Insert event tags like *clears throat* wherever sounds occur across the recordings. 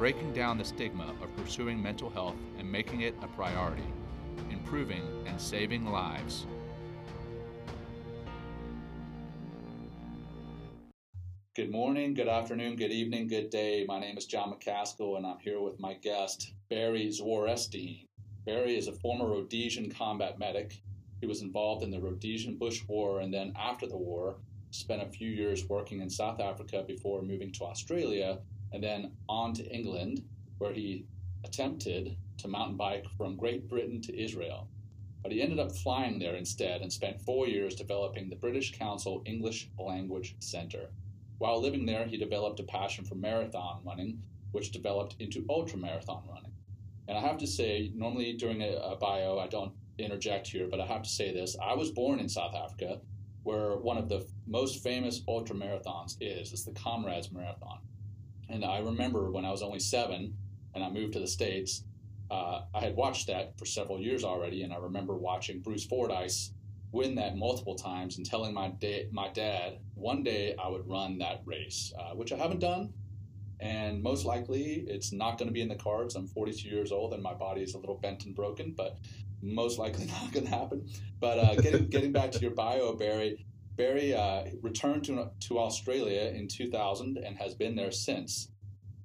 breaking down the stigma of pursuing mental health and making it a priority, improving and saving lives. Good morning, good afternoon, good evening, good day. My name is John McCaskill, and I'm here with my guest, Barry Zworestine. Barry is a former Rhodesian combat medic. He was involved in the Rhodesian Bush War and then, after the war, spent a few years working in South Africa before moving to Australia and then on to England, where he attempted to mountain bike from Great Britain to Israel. But he ended up flying there instead and spent four years developing the British Council English Language Center. While living there, he developed a passion for marathon running, which developed into ultra marathon running. And I have to say, normally during a, a bio, I don't interject here, but I have to say this. I was born in South Africa, where one of the most famous ultra marathons is. It's the Comrades Marathon. And I remember when I was only seven and I moved to the States, uh, I had watched that for several years already. And I remember watching Bruce Fordyce win that multiple times and telling my, da- my dad one day I would run that race, uh, which I haven't done. And most likely it's not going to be in the cards. I'm 42 years old and my body is a little bent and broken, but most likely *laughs* not going to happen. But uh, getting, getting back to your bio, Barry, Barry uh, returned to, to Australia in 2000 and has been there since.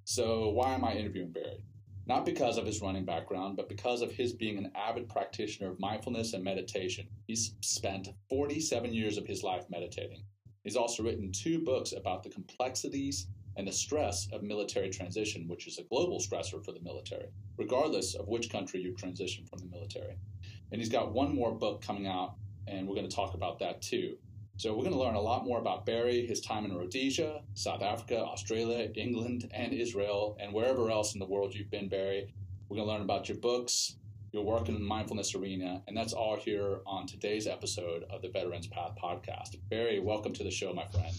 So, why am I interviewing Barry? Not because of his running background, but because of his being an avid practitioner of mindfulness and meditation. He's spent 47 years of his life meditating. He's also written two books about the complexities and the stress of military transition, which is a global stressor for the military, regardless of which country you transition from the military. And he's got one more book coming out, and we're going to talk about that too. So we're going to learn a lot more about Barry, his time in Rhodesia, South Africa, Australia, England, and Israel, and wherever else in the world you've been, Barry. We're going to learn about your books, your work in the mindfulness arena, and that's all here on today's episode of the Veterans Path podcast. Barry, welcome to the show, my friend.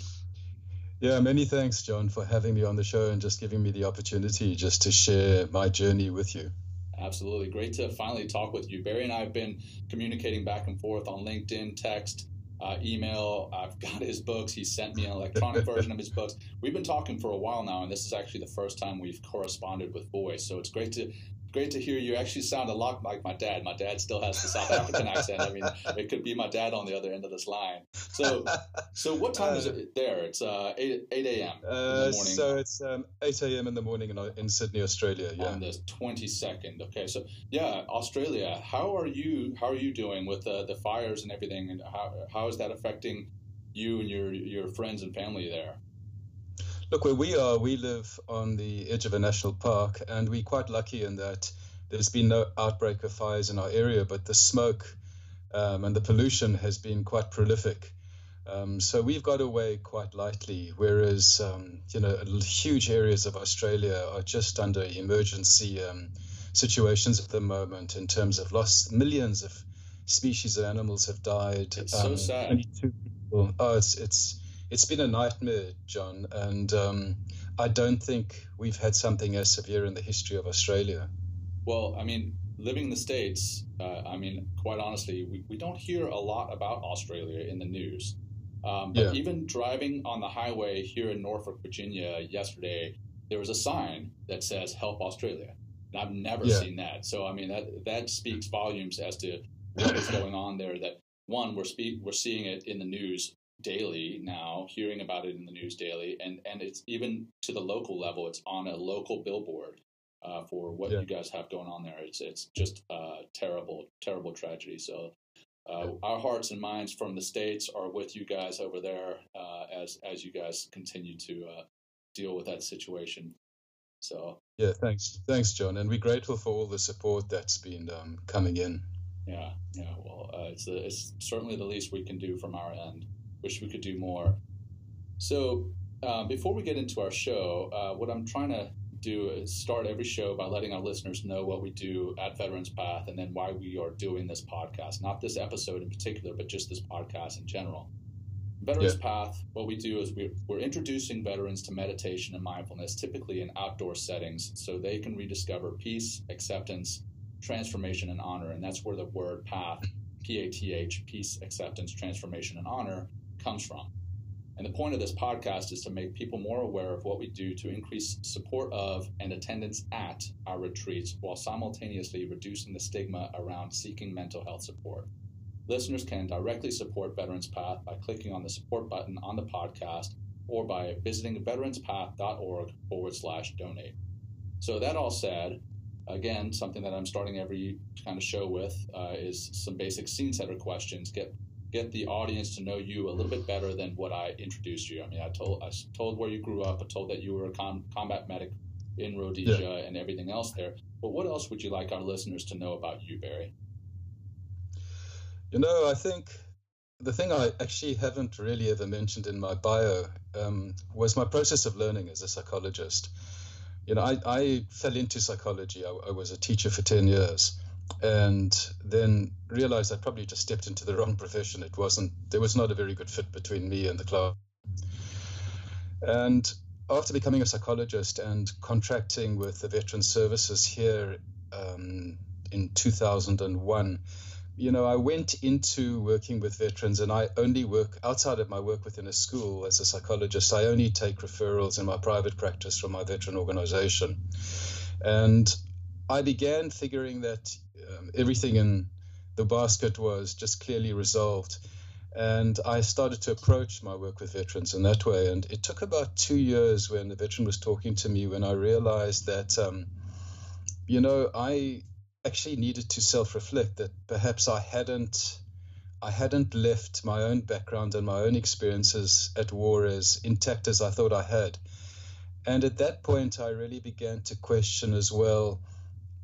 Yeah, many thanks, John, for having me on the show and just giving me the opportunity just to share my journey with you. Absolutely. Great to finally talk with you. Barry and I have been communicating back and forth on LinkedIn, text, uh, email. I've *laughs* got his books. He sent me an electronic version of his books. We've been talking for a while now, and this is actually the first time we've corresponded with voice. So it's great to great to hear you. Actually, sound a lot like my dad. My dad still has the South African accent. I mean, *laughs* it could be my dad on the other end of this line. So, so what time uh, is it there? It's uh, eight eight a.m. Uh, so it's um, eight a.m. in the morning in, in Sydney, Australia. Yeah, on the twenty second. Okay, so yeah, Australia. How are you? How are you doing with uh, the fires and everything? And how how is that affecting you and your your friends and family there? Look, where we are, we live on the edge of a national park, and we're quite lucky in that there's been no outbreak of fires in our area, but the smoke um, and the pollution has been quite prolific. Um, so we've got away quite lightly, whereas um, you know huge areas of Australia are just under emergency um, situations at the moment in terms of loss. Millions of species of animals have died. It's so um, sad. Oh, it's it's it's been a nightmare, John, and um, I don't think we've had something as severe in the history of Australia. Well, I mean, living in the States, uh, I mean, quite honestly, we, we don't hear a lot about Australia in the news. Um, but yeah. even driving on the highway here in Norfolk, Virginia yesterday, there was a sign that says "Help Australia," and I've never yeah. seen that. So, I mean, that that speaks volumes as to what is going on there. That one, we're speak, we're seeing it in the news daily now, hearing about it in the news daily, and and it's even to the local level. It's on a local billboard uh, for what yeah. you guys have going on there. It's it's just a terrible, terrible tragedy. So. Uh, our hearts and minds from the states are with you guys over there uh, as as you guys continue to uh, deal with that situation. So yeah, thanks, thanks, John, and we're grateful for all the support that's been um, coming in. Yeah, yeah. Well, uh, it's the, it's certainly the least we can do from our end wish we could do more. So, uh, before we get into our show, uh, what I'm trying to do is start every show by letting our listeners know what we do at Veterans Path and then why we are doing this podcast. Not this episode in particular, but just this podcast in general. Veterans yeah. Path, what we do is we're, we're introducing veterans to meditation and mindfulness, typically in outdoor settings, so they can rediscover peace, acceptance, transformation, and honor. And that's where the word path, P A T H, peace, acceptance, transformation, and honor, comes from. And the point of this podcast is to make people more aware of what we do to increase support of and attendance at our retreats while simultaneously reducing the stigma around seeking mental health support. Listeners can directly support Veterans Path by clicking on the support button on the podcast or by visiting veteranspath.org forward slash donate. So, that all said, again, something that I'm starting every kind of show with uh, is some basic scene setter questions. Get get the audience to know you a little bit better than what I introduced you. I mean, I told I told where you grew up. I told that you were a com- combat medic in Rhodesia yeah. and everything else there. But what else would you like our listeners to know about you, Barry? You know, I think the thing I actually haven't really ever mentioned in my bio um, was my process of learning as a psychologist. You know, I, I fell into psychology. I, I was a teacher for 10 years and then realized I probably just stepped into the wrong profession. It wasn't, there was not a very good fit between me and the club. And after becoming a psychologist and contracting with the Veteran Services here um, in 2001, you know, I went into working with veterans and I only work outside of my work within a school as a psychologist. I only take referrals in my private practice from my veteran organization. And I began figuring that um, everything in the basket was just clearly resolved. And I started to approach my work with veterans in that way. And it took about two years when the veteran was talking to me when I realized that, um, you know, I actually needed to self-reflect that perhaps I hadn't I hadn't left my own background and my own experiences at war as intact as I thought I had. And at that point, I really began to question as well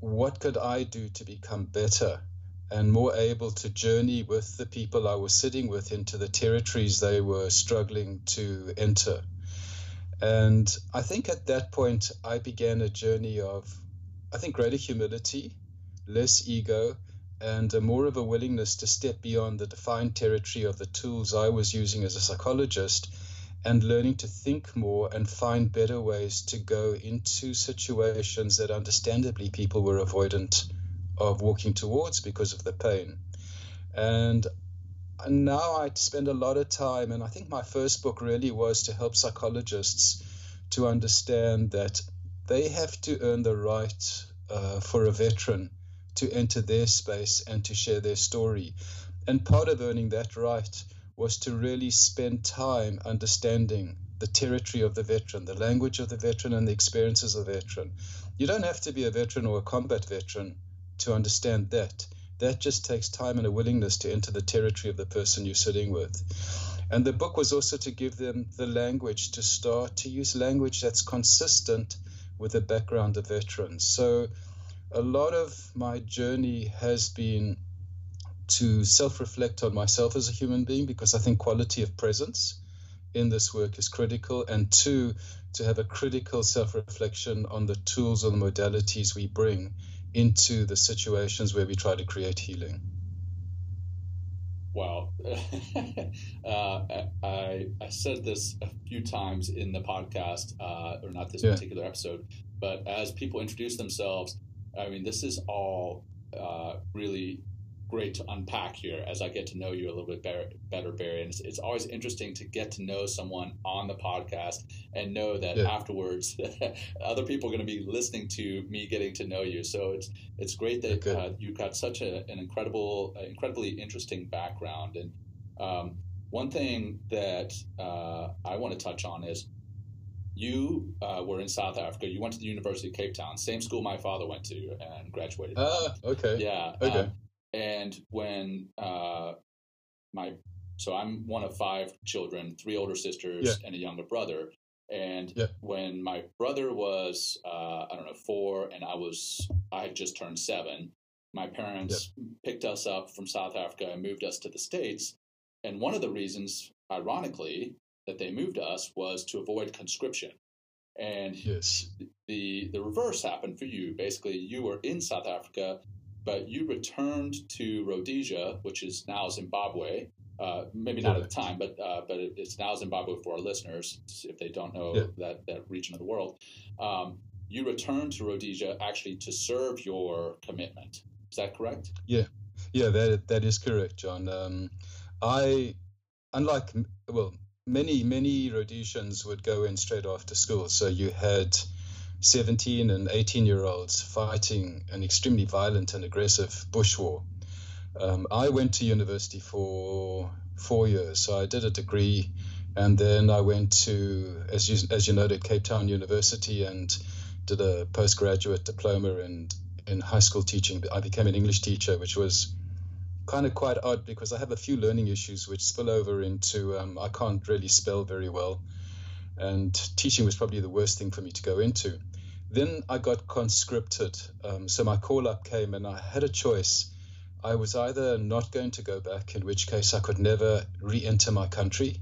what could I do to become better and more able to journey with the people I was sitting with into the territories they were struggling to enter. And I think at that point, I began a journey of, I think, greater humility less ego, and more of a willingness to step beyond the defined territory of the tools I was using as a psychologist and learning to think more and find better ways to go into situations that understandably people were avoidant of walking towards because of the pain. And now I spend a lot of time, and I think my first book really was to help psychologists to understand that they have to earn the right uh, for a veteran to enter their space and to share their story. And part of earning that right was to really spend time understanding the territory of the veteran, the language of the veteran, and the experiences of the veteran. You don't have to be a veteran or a combat veteran to understand that. That just takes time and a willingness to enter the territory of the person you're sitting with. And the book was also to give them the language to start to use language that's consistent with the background of veterans. So a lot of my journey has been to self reflect on myself as a human being because I think quality of presence in this work is critical, and two, to have a critical self reflection on the tools and the modalities we bring into the situations where we try to create healing. Wow. *laughs* uh, I, I said this a few times in the podcast, uh, or not this yeah. particular episode, but as people introduce themselves, I mean, this is all uh, really great to unpack here as I get to know you a little bit better, better Barry. And it's, it's, always interesting to get to know someone on the podcast and know that yeah. afterwards *laughs* other people are going to be listening to me getting to know you. So it's it's great that uh, you've got such a, an incredible, uh, incredibly interesting background. And um, one thing that uh, I want to touch on is you uh, were in South Africa. You went to the University of Cape Town, same school my father went to and graduated. Ah, okay. Yeah. Okay. Um, and when uh, my so I'm one of five children, three older sisters yeah. and a younger brother. And yeah. when my brother was uh, I don't know four, and I was I had just turned seven, my parents yeah. picked us up from South Africa and moved us to the states. And one of the reasons, ironically, that they moved us was to avoid conscription. And yes. the the reverse happened for you. Basically, you were in South Africa, but you returned to Rhodesia, which is now Zimbabwe. Uh, maybe not at the time, but uh, but it, it's now Zimbabwe for our listeners if they don't know yeah. that that region of the world. Um, you returned to Rhodesia actually to serve your commitment. Is that correct? Yeah, yeah, that that is correct, John. Um, I, unlike well, many many Rhodesians would go in straight after school. So you had 17 and 18 year olds fighting an extremely violent and aggressive bush war. Um, I went to university for four years, so I did a degree, and then I went to, as you as you noted, Cape Town University and did a postgraduate diploma in in high school teaching. I became an English teacher, which was kind of quite odd because I have a few learning issues which spill over into um, I can't really spell very well, and teaching was probably the worst thing for me to go into. Then I got conscripted, um, so my call up came, and I had a choice. I was either not going to go back, in which case I could never re enter my country,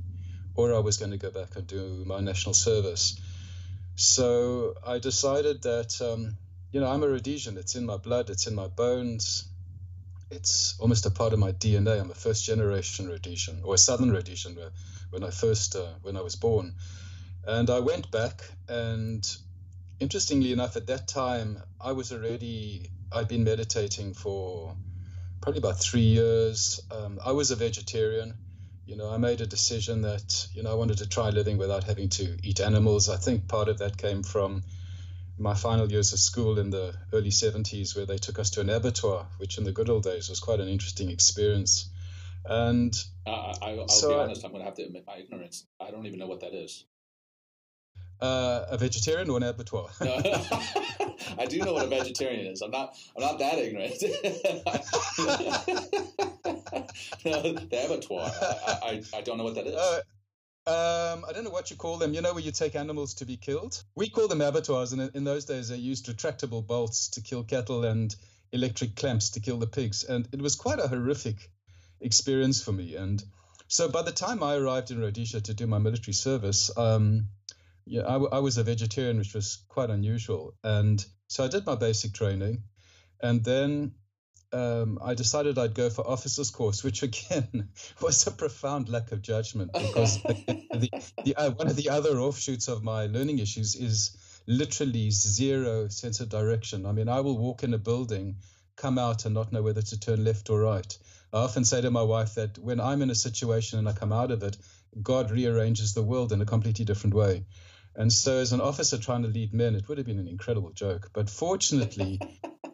or I was going to go back and do my national service. So I decided that, um, you know, I'm a Rhodesian. It's in my blood, it's in my bones. It's almost a part of my DNA. I'm a first generation Rhodesian, or a Southern Rhodesian when I first, uh, when I was born. And I went back, and interestingly enough, at that time, I was already, I'd been meditating for probably about three years. Um, I was a vegetarian you know, I made a decision that, you know, I wanted to try living without having to eat animals. I think part of that came from my final years of school in the early 70s, where they took us to an abattoir, which in the good old days was quite an interesting experience. And uh, I, will so be honest, I, am going to have to admit my ignorance. I don't even know what that is. Uh, a vegetarian or an abattoir? *laughs* *laughs* I do know what a vegetarian is. I'm not. I'm not that ignorant. *laughs* the abattoir. I, I, I, don't know what that is. Uh, um, I don't know what you call them. You know where you take animals to be killed? We call them abattoirs, and in those days they used retractable bolts to kill cattle and electric clamps to kill the pigs, and it was quite a horrific experience for me. And so by the time I arrived in Rhodesia to do my military service, um, yeah, I, I was a vegetarian, which was quite unusual. And so I did my basic training, and then um, I decided I'd go for officers course, which *laughs* again was a profound lack of judgment because the, the, *laughs* the uh, one of the other offshoots of my learning issues is literally zero sense of direction. I mean, I will walk in a building, come out, and not know whether to turn left or right. I often say to my wife that when I'm in a situation and I come out of it, God rearranges the world in a completely different way. And so, as an officer trying to lead men, it would have been an incredible joke. But fortunately,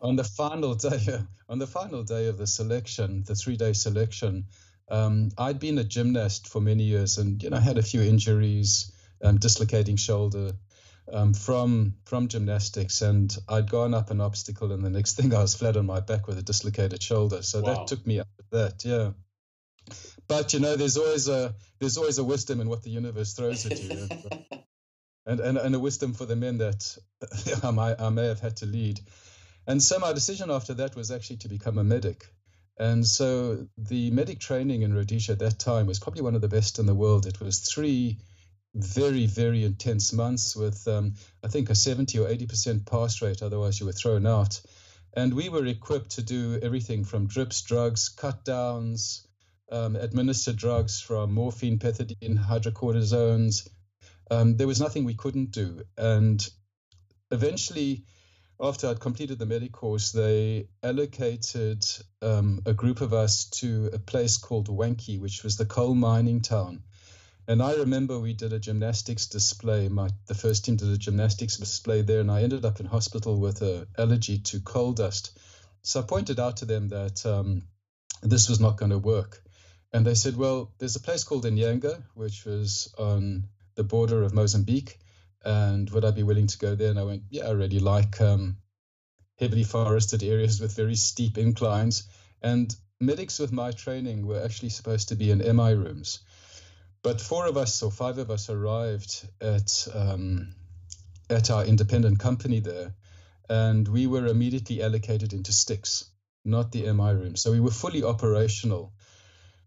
on the final day, *laughs* on the final day of the selection, the three-day selection, um, I'd been a gymnast for many years, and you know, had a few injuries, um, dislocating shoulder um, from from gymnastics, and I'd gone up an obstacle, and the next thing I was flat on my back with a dislocated shoulder. So wow. that took me up with that, yeah. But you know, there's always a there's always a wisdom in what the universe throws at you, *laughs* and, and and a wisdom for the men that *laughs* I, might, I may have had to lead. And so my decision after that was actually to become a medic. And so the medic training in Rhodesia at that time was probably one of the best in the world. It was three very, very intense months with, um, I think, a 70 or 80% pass rate. Otherwise, you were thrown out. And we were equipped to do everything from drips, drugs, cut downs, um, administer drugs from morphine, pethidine, hydrocortisones. Um, there was nothing we couldn't do. And eventually, after I'd completed the medic course, they allocated um, a group of us to a place called Wankie, which was the coal mining town. And I remember we did a gymnastics display. My the first team did a gymnastics display there, and I ended up in hospital with an allergy to coal dust. So I pointed out to them that um, this was not going to work. And they said, well, there's a place called Inyanga, which was on the border of Mozambique. And would I be willing to go there? And I went, yeah, I really like um, heavily forested areas with very steep inclines. And medics with my training were actually supposed to be in MI rooms. But four of us or five of us arrived at um, at our independent company there, and we were immediately allocated into sticks, not the MI room. So we were fully operational.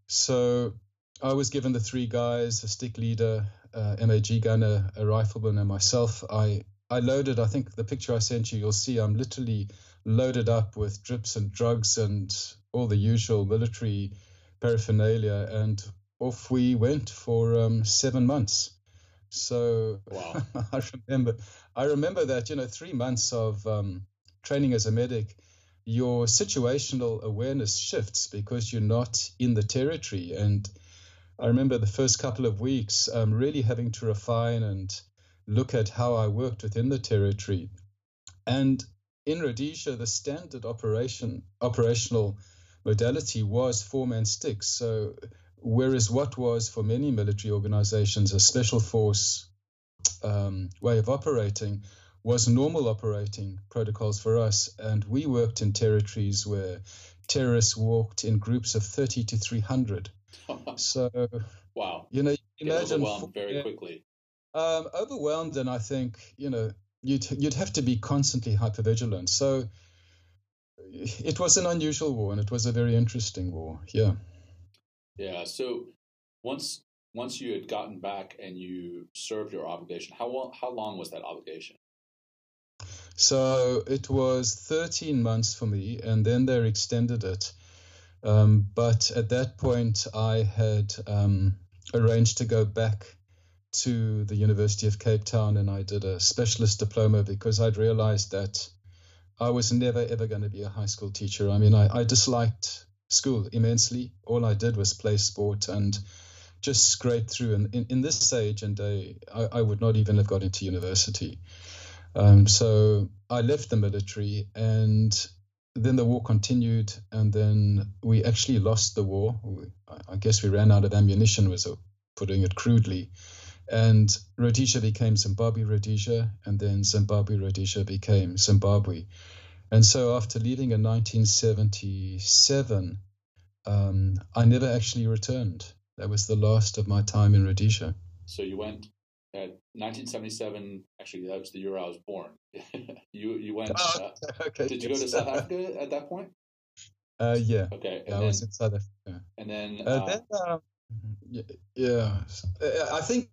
So I was given the three guys: a stick leader, uh, MAG gunner, a rifleman, and myself. I I loaded. I think the picture I sent you, you'll see I'm literally loaded up with drips and drugs and all the usual military paraphernalia, and off we went for um, seven months. So wow. *laughs* I remember, I remember that you know three months of um, training as a medic, your situational awareness shifts because you're not in the territory. And I remember the first couple of weeks um, really having to refine and look at how I worked within the territory. And in Rhodesia, the standard operation operational modality was four man sticks. So whereas what was for many military organizations a special force um, way of operating was normal operating protocols for us. And we worked in territories where terrorists walked in groups of 30 to 300. *laughs* so, wow. You know, you imagine. overwhelmed very quickly. Um, overwhelmed, and I think, you know, you'd, you'd have to be constantly hypervigilant. So, it was an unusual war and it was a very interesting war. Yeah. Yeah. So once once you had gotten back and you served your obligation, how how long was that obligation? So it was 13 months for me, and then they extended it. Um, but at that point, I had um, arranged to go back to the University of Cape Town, and I did a specialist diploma because I'd realized that I was never ever going to be a high school teacher. I mean, I, I disliked school immensely. All I did was play sport and just scrape through. And in, in this age and day, I, I, would not even have got into university. Um, so I left the military and then the war continued. And then we actually lost the war. I guess we ran out of ammunition, was putting it crudely. And Rhodesia became Zimbabwe Rhodesia, and then Zimbabwe Rhodesia became Zimbabwe. And so after leaving in 1977, um, I never actually returned. That was the last of my time in Rhodesia. So you went at 1977. Actually, that was the year I was born. *laughs* you you went. Oh, uh, *laughs* okay. Did you go to South *laughs* Africa at that point? Uh, yeah. Okay. Yeah, then, I was in South Africa. And then. Uh, then um, yeah, yeah, uh, I think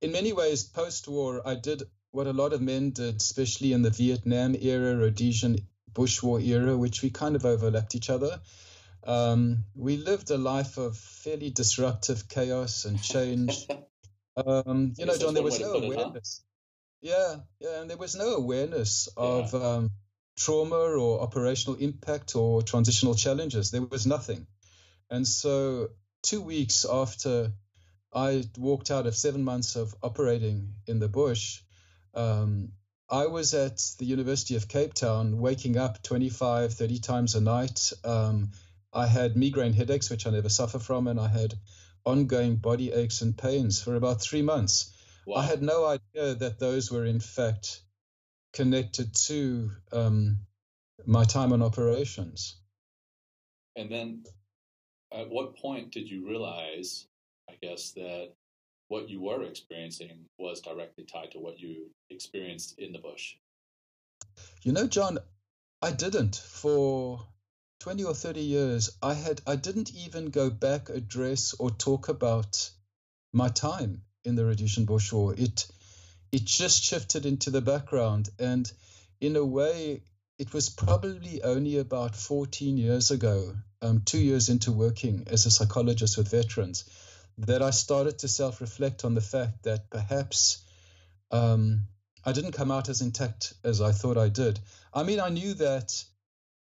in many ways, post-war, I did what a lot of men did, especially in the Vietnam era, Rhodesian Bush War era, which we kind of overlapped each other. Um, we lived a life of fairly disruptive chaos and change. Um, you know, John, there was no awareness. Yeah, yeah, and there was no awareness of yeah. um, trauma or operational impact or transitional challenges. There was nothing. And so, two weeks after I walked out of seven months of operating in the bush, um, I was at the University of Cape Town waking up 25, 30 times a night. Um, I had migraine headaches, which I never suffer from, and I had ongoing body aches and pains for about three months. Wow. I had no idea that those were, in fact, connected to um, my time on operations. And then at what point did you realize, I guess, that what you were experiencing was directly tied to what you experienced in the bush? You know, John, I didn't for 20 or 30 years. I had I didn't even go back address or talk about my time in the Rhodesian Bush War. It it just shifted into the background and in a way it was probably only about 14 years ago, um, two years into working as a psychologist with veterans, that I started to self reflect on the fact that perhaps um, I didn't come out as intact as I thought I did. I mean, I knew that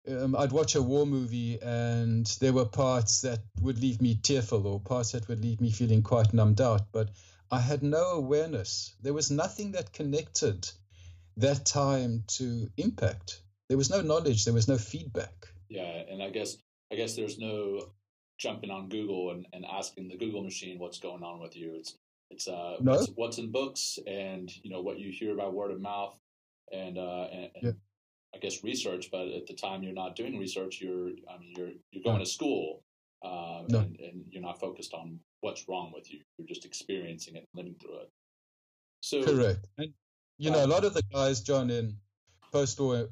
um, I'd watch a war movie and there were parts that would leave me tearful or parts that would leave me feeling quite numbed out, but I had no awareness. There was nothing that connected that time to impact. There was no knowledge, there was no feedback. Yeah, and I guess I guess there's no jumping on Google and, and asking the Google machine what's going on with you. It's it's uh no? what's, what's, in books and you know what you hear by word of mouth and uh and, and yeah. I guess research. But at the time, you're not doing research. You're I mean you're you're going to school uh, no. and, and you're not focused on what's wrong with you. You're just experiencing it, living through it. So correct. And you know, a lot of the guys, John, in post-war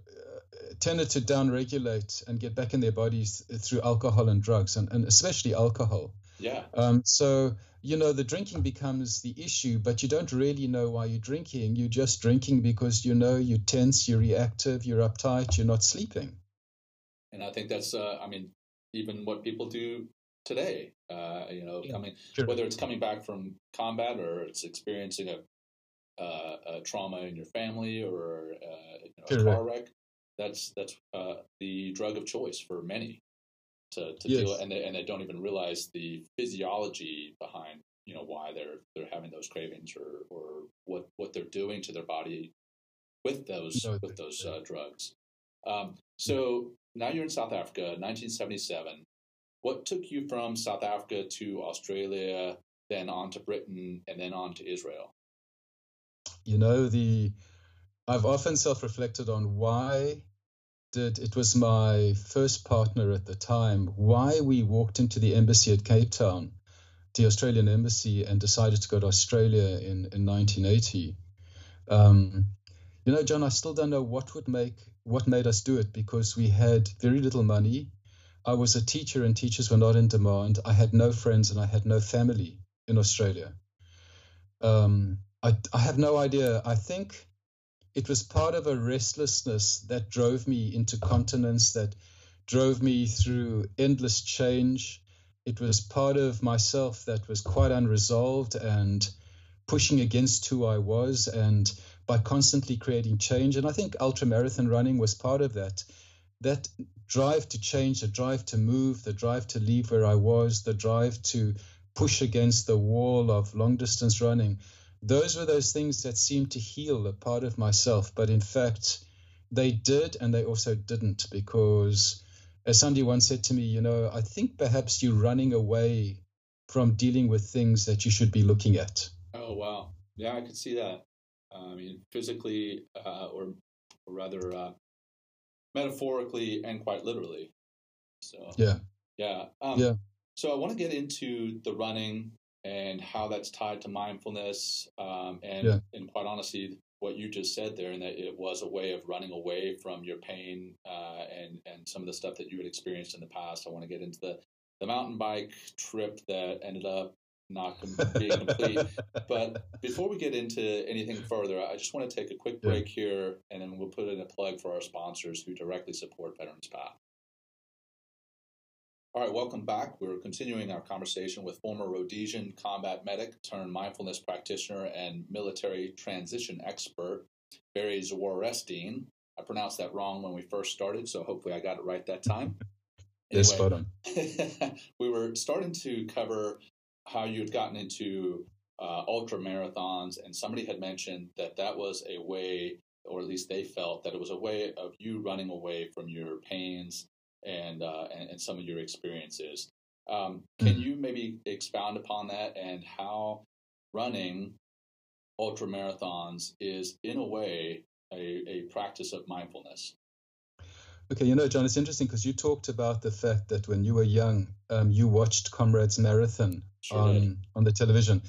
tended to downregulate and get back in their bodies through alcohol and drugs, and, and especially alcohol. Yeah. Um, so you know the drinking becomes the issue, but you don't really know why you're drinking. You're just drinking because you know you're tense, you're reactive, you're uptight, you're not sleeping. And I think that's, uh, I mean, even what people do today. Uh, you know, yeah, coming sure. whether it's coming back from combat or it's experiencing a, uh, a trauma in your family or uh, you know, a car wreck. That's that's uh, the drug of choice for many to, to yes. deal, and they, and they don't even realize the physiology behind you know why they're they're having those cravings or or what what they're doing to their body with those no, with those uh, drugs. Um, so now you're in South Africa, 1977. What took you from South Africa to Australia, then on to Britain, and then on to Israel? You know, the I've often self-reflected on why did it was my first partner at the time why we walked into the embassy at Cape Town, the Australian embassy, and decided to go to Australia in in 1980. Um, you know, John, I still don't know what would make what made us do it because we had very little money. I was a teacher and teachers were not in demand. I had no friends and I had no family in Australia. Um, I, I have no idea. I think it was part of a restlessness that drove me into continents, that drove me through endless change. It was part of myself that was quite unresolved and pushing against who I was and by constantly creating change. And I think ultramarathon running was part of that that drive to change, the drive to move, the drive to leave where I was, the drive to push against the wall of long distance running, those were those things that seemed to heal a part of myself. But in fact, they did and they also didn't because, as somebody once said to me, you know, I think perhaps you're running away from dealing with things that you should be looking at. Oh, wow. Yeah, I could see that. I mean, physically, uh, or, or rather, uh, metaphorically and quite literally. So yeah, yeah, um, yeah. So I want to get into the running and how that's tied to mindfulness, um, and yeah. and quite honestly, what you just said there, and that it was a way of running away from your pain uh, and and some of the stuff that you had experienced in the past. I want to get into the the mountain bike trip that ended up not being complete. *laughs* but before we get into anything further, I just want to take a quick break yeah. here, and then we'll put in a plug for our sponsors who directly support Veterans Path. All right, welcome back. We're continuing our conversation with former Rhodesian combat medic turned mindfulness practitioner and military transition expert, Barry Zworestine. I pronounced that wrong when we first started, so hopefully I got it right that time. Anyway, yes, spot on. *laughs* we were starting to cover how you had gotten into uh, ultra marathons, and somebody had mentioned that that was a way, or at least they felt that it was a way of you running away from your pains and uh, and, and, some of your experiences. Um, can mm-hmm. you maybe expound upon that and how running ultra marathons is, in a way, a, a practice of mindfulness? Okay, you know, John, it's interesting because you talked about the fact that when you were young, um, you watched Comrades Marathon sure on did. on the television.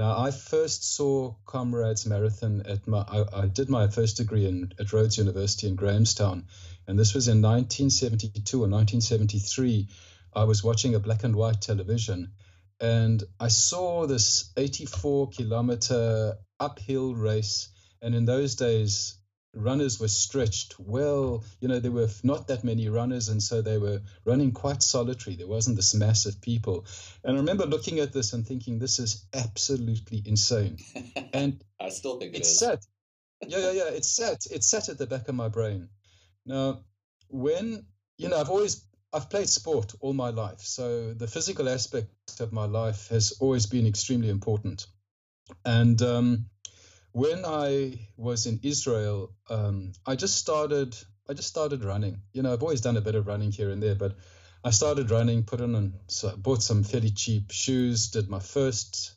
Now, I first saw Comrades Marathon at my. I, I, did my first degree in at Rhodes University in Grahamstown, and this was in 1972 or 1973. I was watching a black and white television, and I saw this 84 kilometer uphill race. And in those days, runners were stretched well. You know, there were not that many runners, and so they were running quite solitary. There wasn't this mass of people. And I remember looking at this and thinking, this is absolutely insane. *laughs* And I still think it's it sat. Yeah, yeah, yeah. It's sat. It's sat at the back of my brain. Now, when you know, I've always I've played sport all my life, so the physical aspect of my life has always been extremely important. And um, when I was in Israel, um, I just started. I just started running. You know, I've always done a bit of running here and there, but I started running, put on, and so bought some fairly cheap shoes. Did my first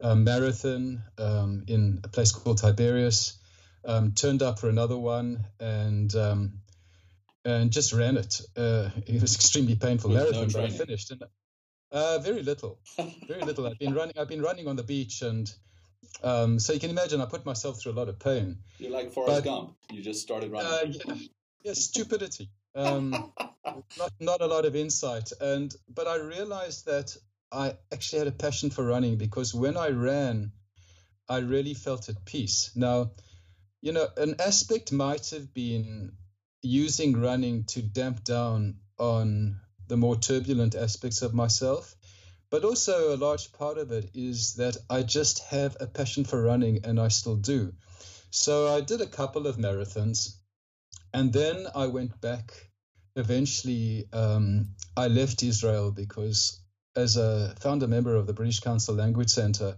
uh, marathon um, in a place called Tiberias. Um, turned up for another one, and um, and just ran it. Uh, it was extremely painful marathon, no but I finished. And uh, very little, very little. I've been running. I've been running on the beach and um, so you can imagine I put myself through a lot of pain. You're like Forrest but, Gump. You just started running. Uh, yeah, yeah, stupidity. Um, *laughs* not not a lot of insight. And but I realized that I actually had a passion for running because when I ran, I really felt at peace. Now, you know, an aspect might have been using running to damp down on the more turbulent aspects of myself. But also, a large part of it is that I just have a passion for running and I still do. So I did a couple of marathons and then I went back. Eventually, um, I left Israel because, as a founder member of the British Council Language Center,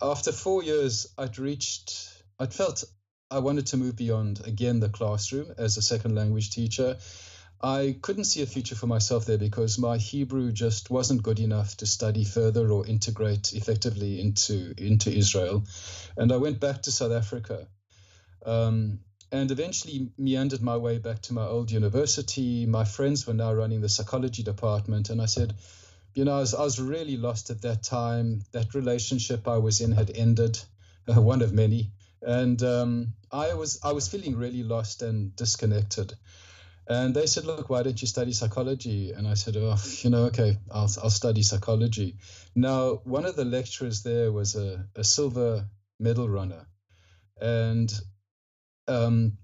after four years, I'd reached, I'd felt I wanted to move beyond, again, the classroom as a second language teacher. I couldn't see a future for myself there because my Hebrew just wasn't good enough to study further or integrate effectively into into Israel, and I went back to South Africa, um, and eventually meandered my way back to my old university. My friends were now running the psychology department, and I said, you know, I was, I was really lost at that time. That relationship I was in had ended, uh, *laughs* one of many, and um, I was I was feeling really lost and disconnected. And they said, look, why don't you study psychology? And I said, oh, you know, okay, I'll, I'll study psychology. Now, one of the lecturers there was a, a silver medal runner. And um,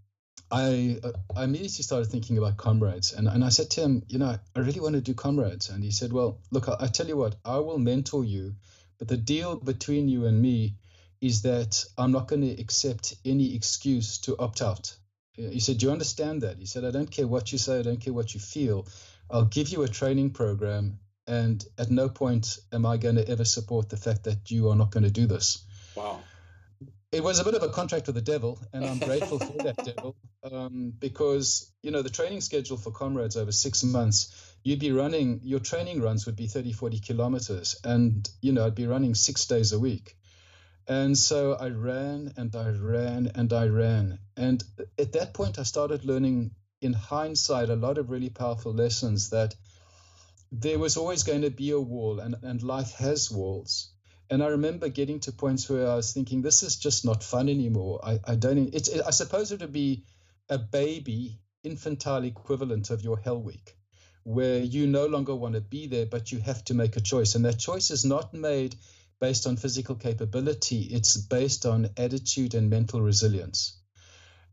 I, I immediately started thinking about comrades. And, and I said to him, you know, I really want to do comrades. And he said, well, look, I, I tell you what, I will mentor you. But the deal between you and me is that I'm not going to accept any excuse to opt out. He said, Do you understand that? He said, I don't care what you say, I don't care what you feel. I'll give you a training program, and at no point am I going to ever support the fact that you are not going to do this. Wow. It was a bit of a contract with the devil, and I'm grateful for that *laughs* devil um, because, you know, the training schedule for comrades over six months, you'd be running, your training runs would be 30, 40 kilometers, and, you know, I'd be running six days a week. And so I ran and I ran and I ran. And at that point, I started learning in hindsight a lot of really powerful lessons that there was always going to be a wall and, and life has walls. And I remember getting to points where I was thinking, this is just not fun anymore. I, I don't, it's, it, I suppose it would be a baby infantile equivalent of your hell week where you no longer want to be there, but you have to make a choice. And that choice is not made based on physical capability, it's based on attitude and mental resilience.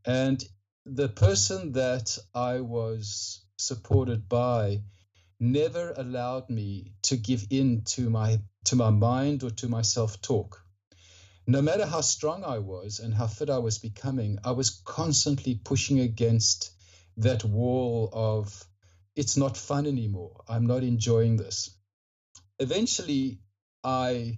And the person that I was supported by never allowed me to give in to my to my mind or to my self-talk. No matter how strong I was and how fit I was becoming, I was constantly pushing against that wall of it's not fun anymore. I'm not enjoying this. Eventually, I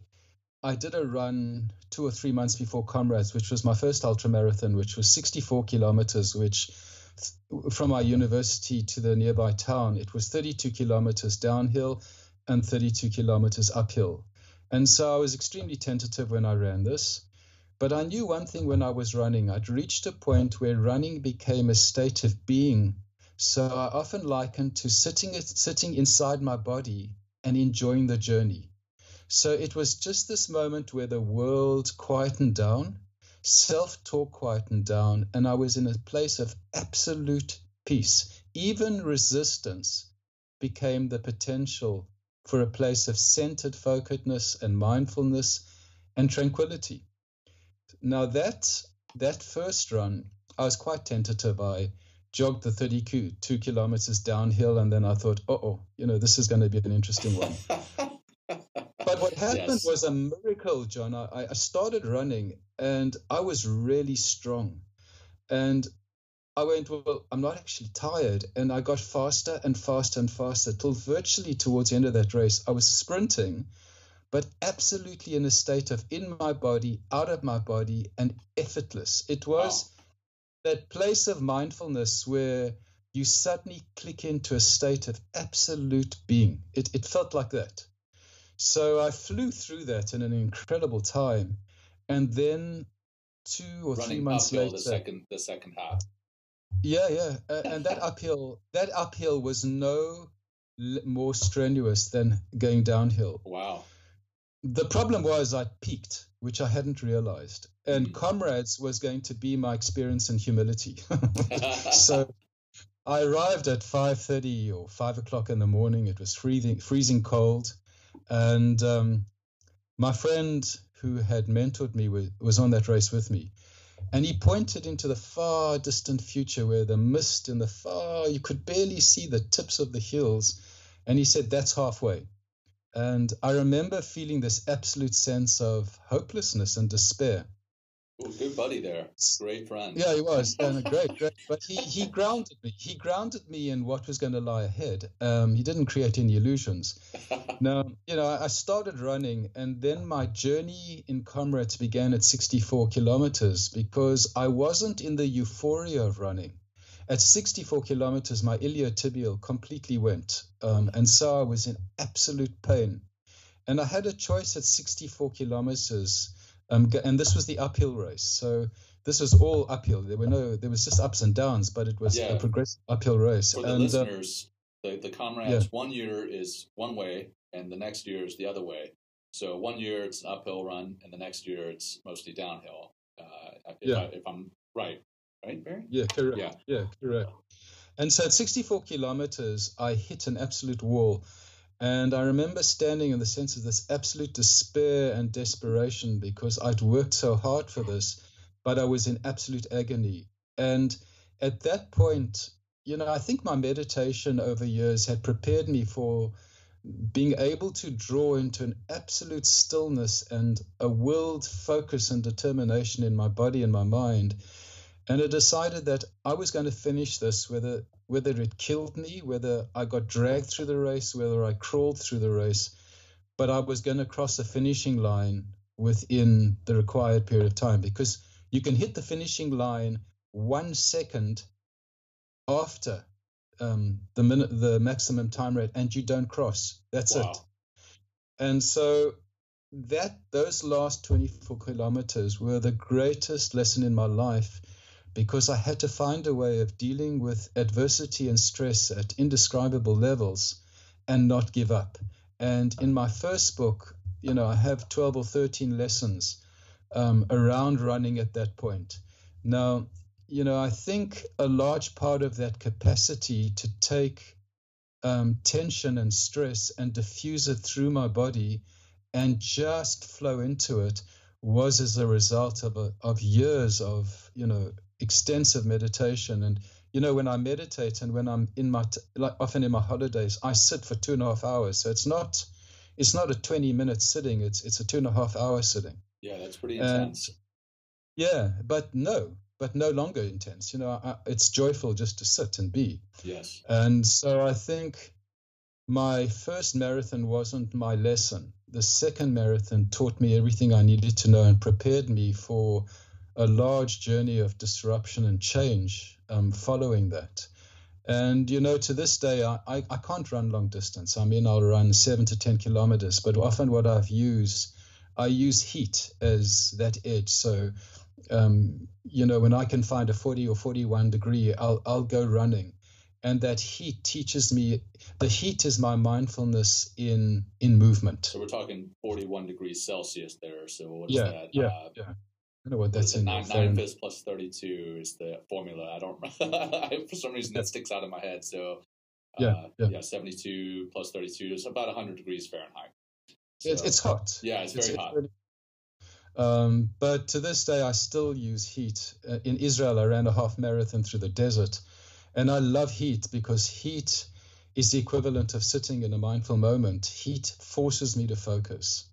I did a run two or three months before Comrades, which was my first ultra marathon, which was 64 kilometers, which from our university to the nearby town, it was 32 kilometers downhill and 32 kilometers uphill. And so I was extremely tentative when I ran this. But I knew one thing when I was running. I'd reached a point where running became a state of being. So I often likened to sitting, sitting inside my body and enjoying the journey. So it was just this moment where the world quietened down, self talk quietened down, and I was in a place of absolute peace. Even resistance became the potential for a place of centered focusedness and mindfulness and tranquility. Now that that first run, I was quite tentative. I jogged the 32 kilometers downhill, and then I thought, oh, you know, this is going to be an interesting one. *laughs* What happened yes. was a miracle, John. I, I started running and I was really strong. And I went, well, I'm not actually tired. And I got faster and faster and faster till virtually towards the end of that race, I was sprinting, but absolutely in a state of in my body, out of my body, and effortless. It was wow. that place of mindfulness where you suddenly click into a state of absolute being. It, it felt like that. So I flew through that in an incredible time, and then two or Running three months later, the second the second half. Yeah, yeah, uh, and that uphill that uphill was no more strenuous than going downhill. Wow. The problem was I peaked, which I hadn't realized, and mm. comrades was going to be my experience in humility. *laughs* so *laughs* I arrived at 5:30 or 5 o'clock in the morning. It was freezing, freezing cold And um, my friend who had mentored me was, was on that race with me. And he pointed into the far distant future where the mist in the far, you could barely see the tips of the hills. And he said, That's halfway. And I remember feeling this absolute sense of hopelessness and despair. Good buddy there. Great friend. Yeah, he was. And great, *laughs* great. But he, he grounded me. He grounded me in what was going to lie ahead. Um, he didn't create any illusions. *laughs* now, you know, I started running, and then my journey in Comrades began at 64 kilometers because I wasn't in the euphoria of running. At 64 kilometers, my iliotibial completely went. Um, and so I was in absolute pain. And I had a choice at 64 kilometers um, and this was the uphill race. So this was all uphill. There were no, there was just ups and downs, but it was yeah. a progressive uphill race. For the and, uh, listeners, uh, the, the comrades, yeah. one year is one way, and the next year is the other way. So one year it's an uphill run, and the next year it's mostly downhill. Uh, if, yeah. I, if I'm right, right, Barry? Yeah, correct. Yeah, yeah, correct. And so at 64 kilometers, I hit an absolute wall. And I remember standing in the sense of this absolute despair and desperation because I'd worked so hard for this, but I was in absolute agony. And at that point, you know, I think my meditation over years had prepared me for being able to draw into an absolute stillness and a willed focus and determination in my body and my mind. And I decided that I was going to finish this whether whether it killed me, whether I got dragged through the race, whether I crawled through the race, but I was going to cross the finishing line within the required period of time because you can hit the finishing line one second after um, the minute, the maximum time rate, and you don't cross. That's wow. it. And so that those last 24 kilometers were the greatest lesson in my life because I had to find a way of dealing with adversity and stress at indescribable levels and not give up. And in my first book, you know, I have 12 or 13 lessons um, around running at that point. Now, you know, I think a large part of that capacity to take um, tension and stress and diffuse it through my body and just flow into it was as a result of a, of years of you know extensive meditation. And you know, when I meditate and when I'm in my t- like often in my holidays, I sit for two and a half hours. So it's not it's not a 20 minute sitting. It's it's a two and a half hour sitting. Yeah, that's pretty intense. And, yeah, but no, but no longer intense. You know, I, it's joyful just to sit and be. Yes. And so I think my first marathon wasn't my lesson. The second marathon taught me everything I needed to know and prepared me for a large journey of disruption and change um, following that. And, you know, to this day, I, I, I, can't run long distance. I mean, I'll run seven to 10 kilometers, but often what I've used, I use heat as that edge. So, um, you know, when I can find a 40 or 41 degree, I'll, I'll go running. And that heat teaches me, the heat is my mindfulness in in movement. So we're talking 41 degrees Celsius there. So what is yeah, that? Yeah, uh, yeah I know what that's in. Nine, nine plus thirty-two is the formula. I don't. *laughs* for some reason that sticks out of my head. So yeah, uh, yeah, yeah, seventy-two plus thirty-two is about hundred degrees Fahrenheit. So, it's, it's hot. Yeah, it's, it's very hot. Really, um, but to this day, I still use heat. Uh, in Israel, I ran a half marathon through the desert, and I love heat because heat is the equivalent of sitting in a mindful moment. Heat forces me to focus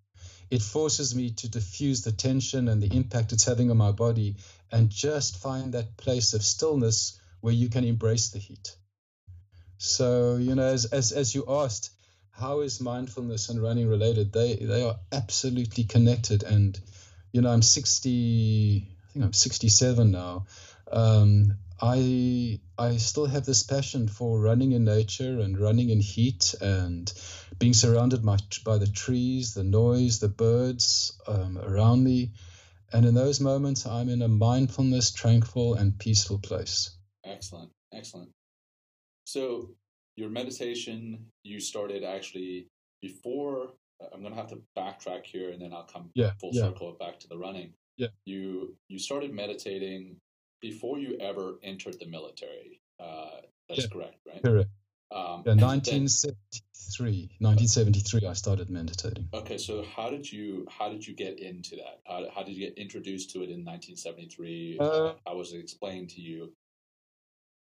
it forces me to diffuse the tension and the impact it's having on my body and just find that place of stillness where you can embrace the heat. So, you know, as, as, as you asked, how is mindfulness and running related? They, they are absolutely connected. And, you know, I'm 60, I think I'm 67 now. Um, I I still have this passion for running in nature and running in heat and being surrounded by, by the trees, the noise, the birds um, around me. And in those moments, I'm in a mindfulness, tranquil, and peaceful place. Excellent, excellent. So, your meditation, you started actually before. I'm going to have to backtrack here, and then I'll come yeah, full yeah. circle back to the running. Yeah. You you started meditating before you ever entered the military. Uh, that's yeah. correct, right? Correct. Um, Yeah, 1973. 1973, I started meditating. Okay, so how did you how did you get into that? How, how did you get introduced to it in 1973? Uh, how was it explained to you?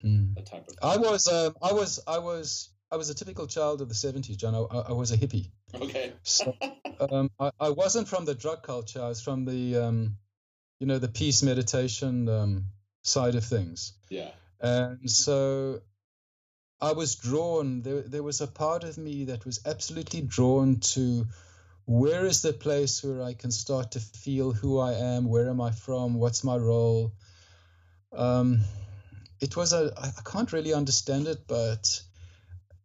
Mm. That type of. Thing? I was um, I was I was I was a typical child of the 70s, John. I, I was a hippie. Okay. so *laughs* um, I, I wasn't from the drug culture. I was from the um, you know the peace meditation um, side of things. Yeah. And so I was drawn. There, there was a part of me that was absolutely drawn to where is the place where I can start to feel who I am, where am I from, what's my role. Um, it was a I can't really understand it, but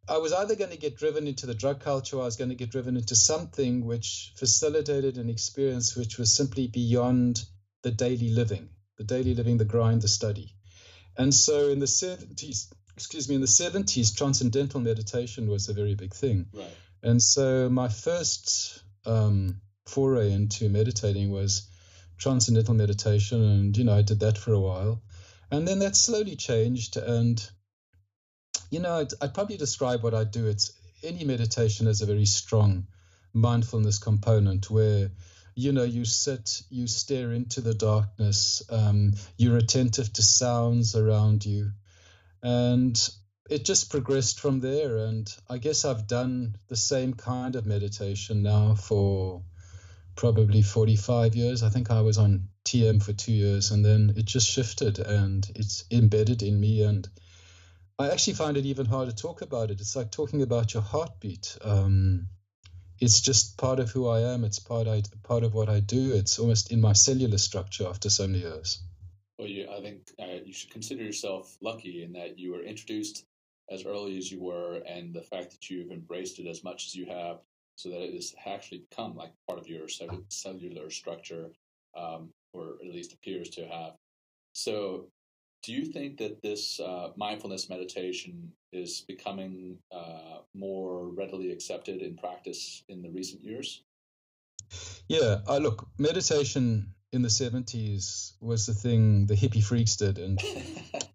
I was either going to get driven into the drug culture or I was going to get driven into something which facilitated an experience which was simply beyond the daily living, the daily living, the grind, the study. And so in the 70s, excuse me, in the 70s, transcendental meditation was a very big thing. Right. And so my first um, foray into meditating was transcendental meditation. And, you know, I did that for a while. And then that slowly changed. And, you know, I'd, I'd probably describe what I do. It's any meditation has a very strong mindfulness component where you know you sit you stare into the darkness um, you're attentive to sounds around you and it just progressed from there and i guess i've done the same kind of meditation now for probably 45 years i think i was on tm for two years and then it just shifted and it's embedded in me and i actually find it even hard to talk about it it's like talking about your heartbeat um, it's just part of who I am. It's part I part of what I do. It's almost in my cellular structure after so many years. Well, you, I think you should consider yourself lucky in that you were introduced as early as you were, and the fact that you've embraced it as much as you have, so that it has actually become like part of your cellular structure, um, or at least appears to have. So, do you think that this uh, mindfulness meditation is becoming uh, more readily accepted in practice in the recent years? Yeah, I look, meditation in the 70s was the thing the hippie freaks did. And,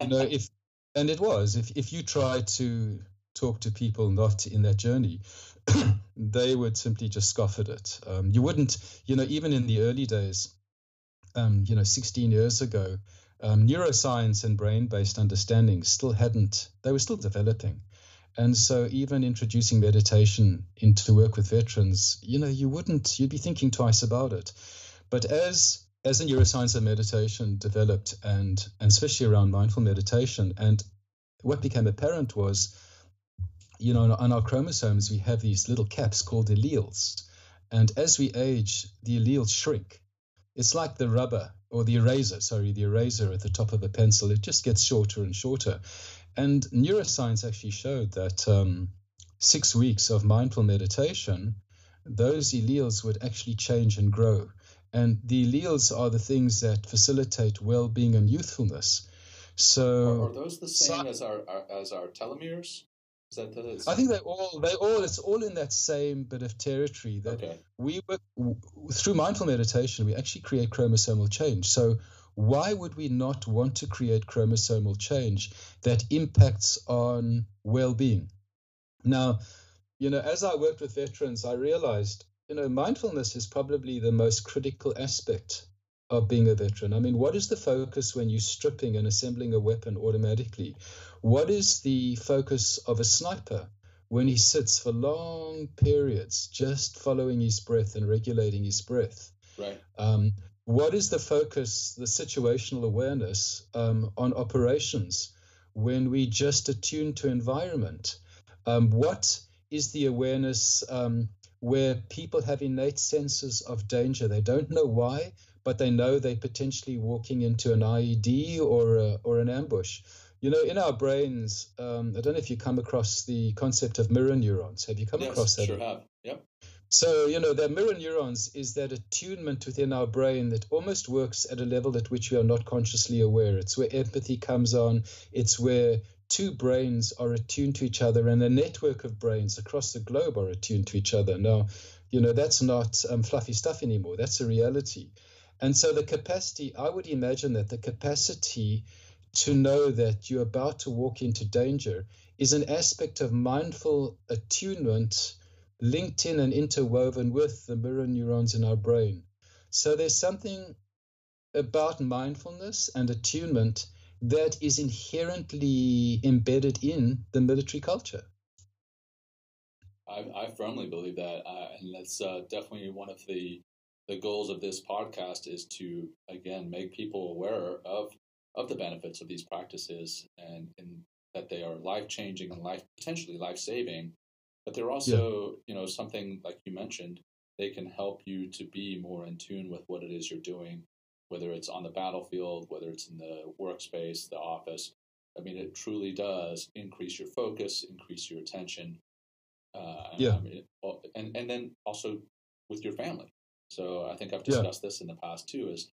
you know, if, and it was, if, if you try to talk to people not in that journey, *clears throat* they would simply just scoff at it. Um, you wouldn't, you know, even in the early days, um, you know, 16 years ago, um, neuroscience and brain based understanding still hadn't, they were still developing. And so, even introducing meditation into work with veterans, you know, you wouldn't, you'd be thinking twice about it. But as as the neuroscience of meditation developed, and and especially around mindful meditation, and what became apparent was, you know, on our chromosomes we have these little caps called alleles, and as we age, the alleles shrink. It's like the rubber or the eraser, sorry, the eraser at the top of a pencil, it just gets shorter and shorter. And neuroscience actually showed that um, six weeks of mindful meditation, those alleles would actually change and grow. And the alleles are the things that facilitate well being and youthfulness. So, are, are those the same so, as our, our, as our telomeres? The, I think they all they all it's all in that same bit of territory that okay. we work through mindful meditation. We actually create chromosomal change. So why would we not want to create chromosomal change that impacts on well-being? Now, you know, as I worked with veterans, I realized you know mindfulness is probably the most critical aspect of being a veteran. I mean, what is the focus when you're stripping and assembling a weapon automatically? What is the focus of a sniper when he sits for long periods just following his breath and regulating his breath? Right. Um, what is the focus, the situational awareness um, on operations when we just attune to environment? Um, what is the awareness um, where people have innate senses of danger? They don't know why, but they know they're potentially walking into an IED or a, or an ambush. You know, in our brains, um, I don't know if you come across the concept of mirror neurons. Have you come yes, across that? Sure have. Yep. So, you know, the mirror neurons is that attunement within our brain that almost works at a level at which we are not consciously aware. It's where empathy comes on. It's where two brains are attuned to each other and a network of brains across the globe are attuned to each other. Now, you know, that's not um, fluffy stuff anymore. That's a reality. And so the capacity, I would imagine that the capacity to know that you're about to walk into danger is an aspect of mindful attunement linked in and interwoven with the mirror neurons in our brain. So there's something about mindfulness and attunement that is inherently embedded in the military culture. I, I firmly believe that, uh, and that's uh, definitely one of the the goals of this podcast is to again make people aware of of the benefits of these practices and, and that they are life changing and life potentially life saving. But they're also, yeah. you know, something like you mentioned, they can help you to be more in tune with what it is you're doing, whether it's on the battlefield, whether it's in the workspace, the office. I mean, it truly does increase your focus, increase your attention. Uh, yeah. I mean, and and then also with your family. So I think I've discussed yeah. this in the past too. Is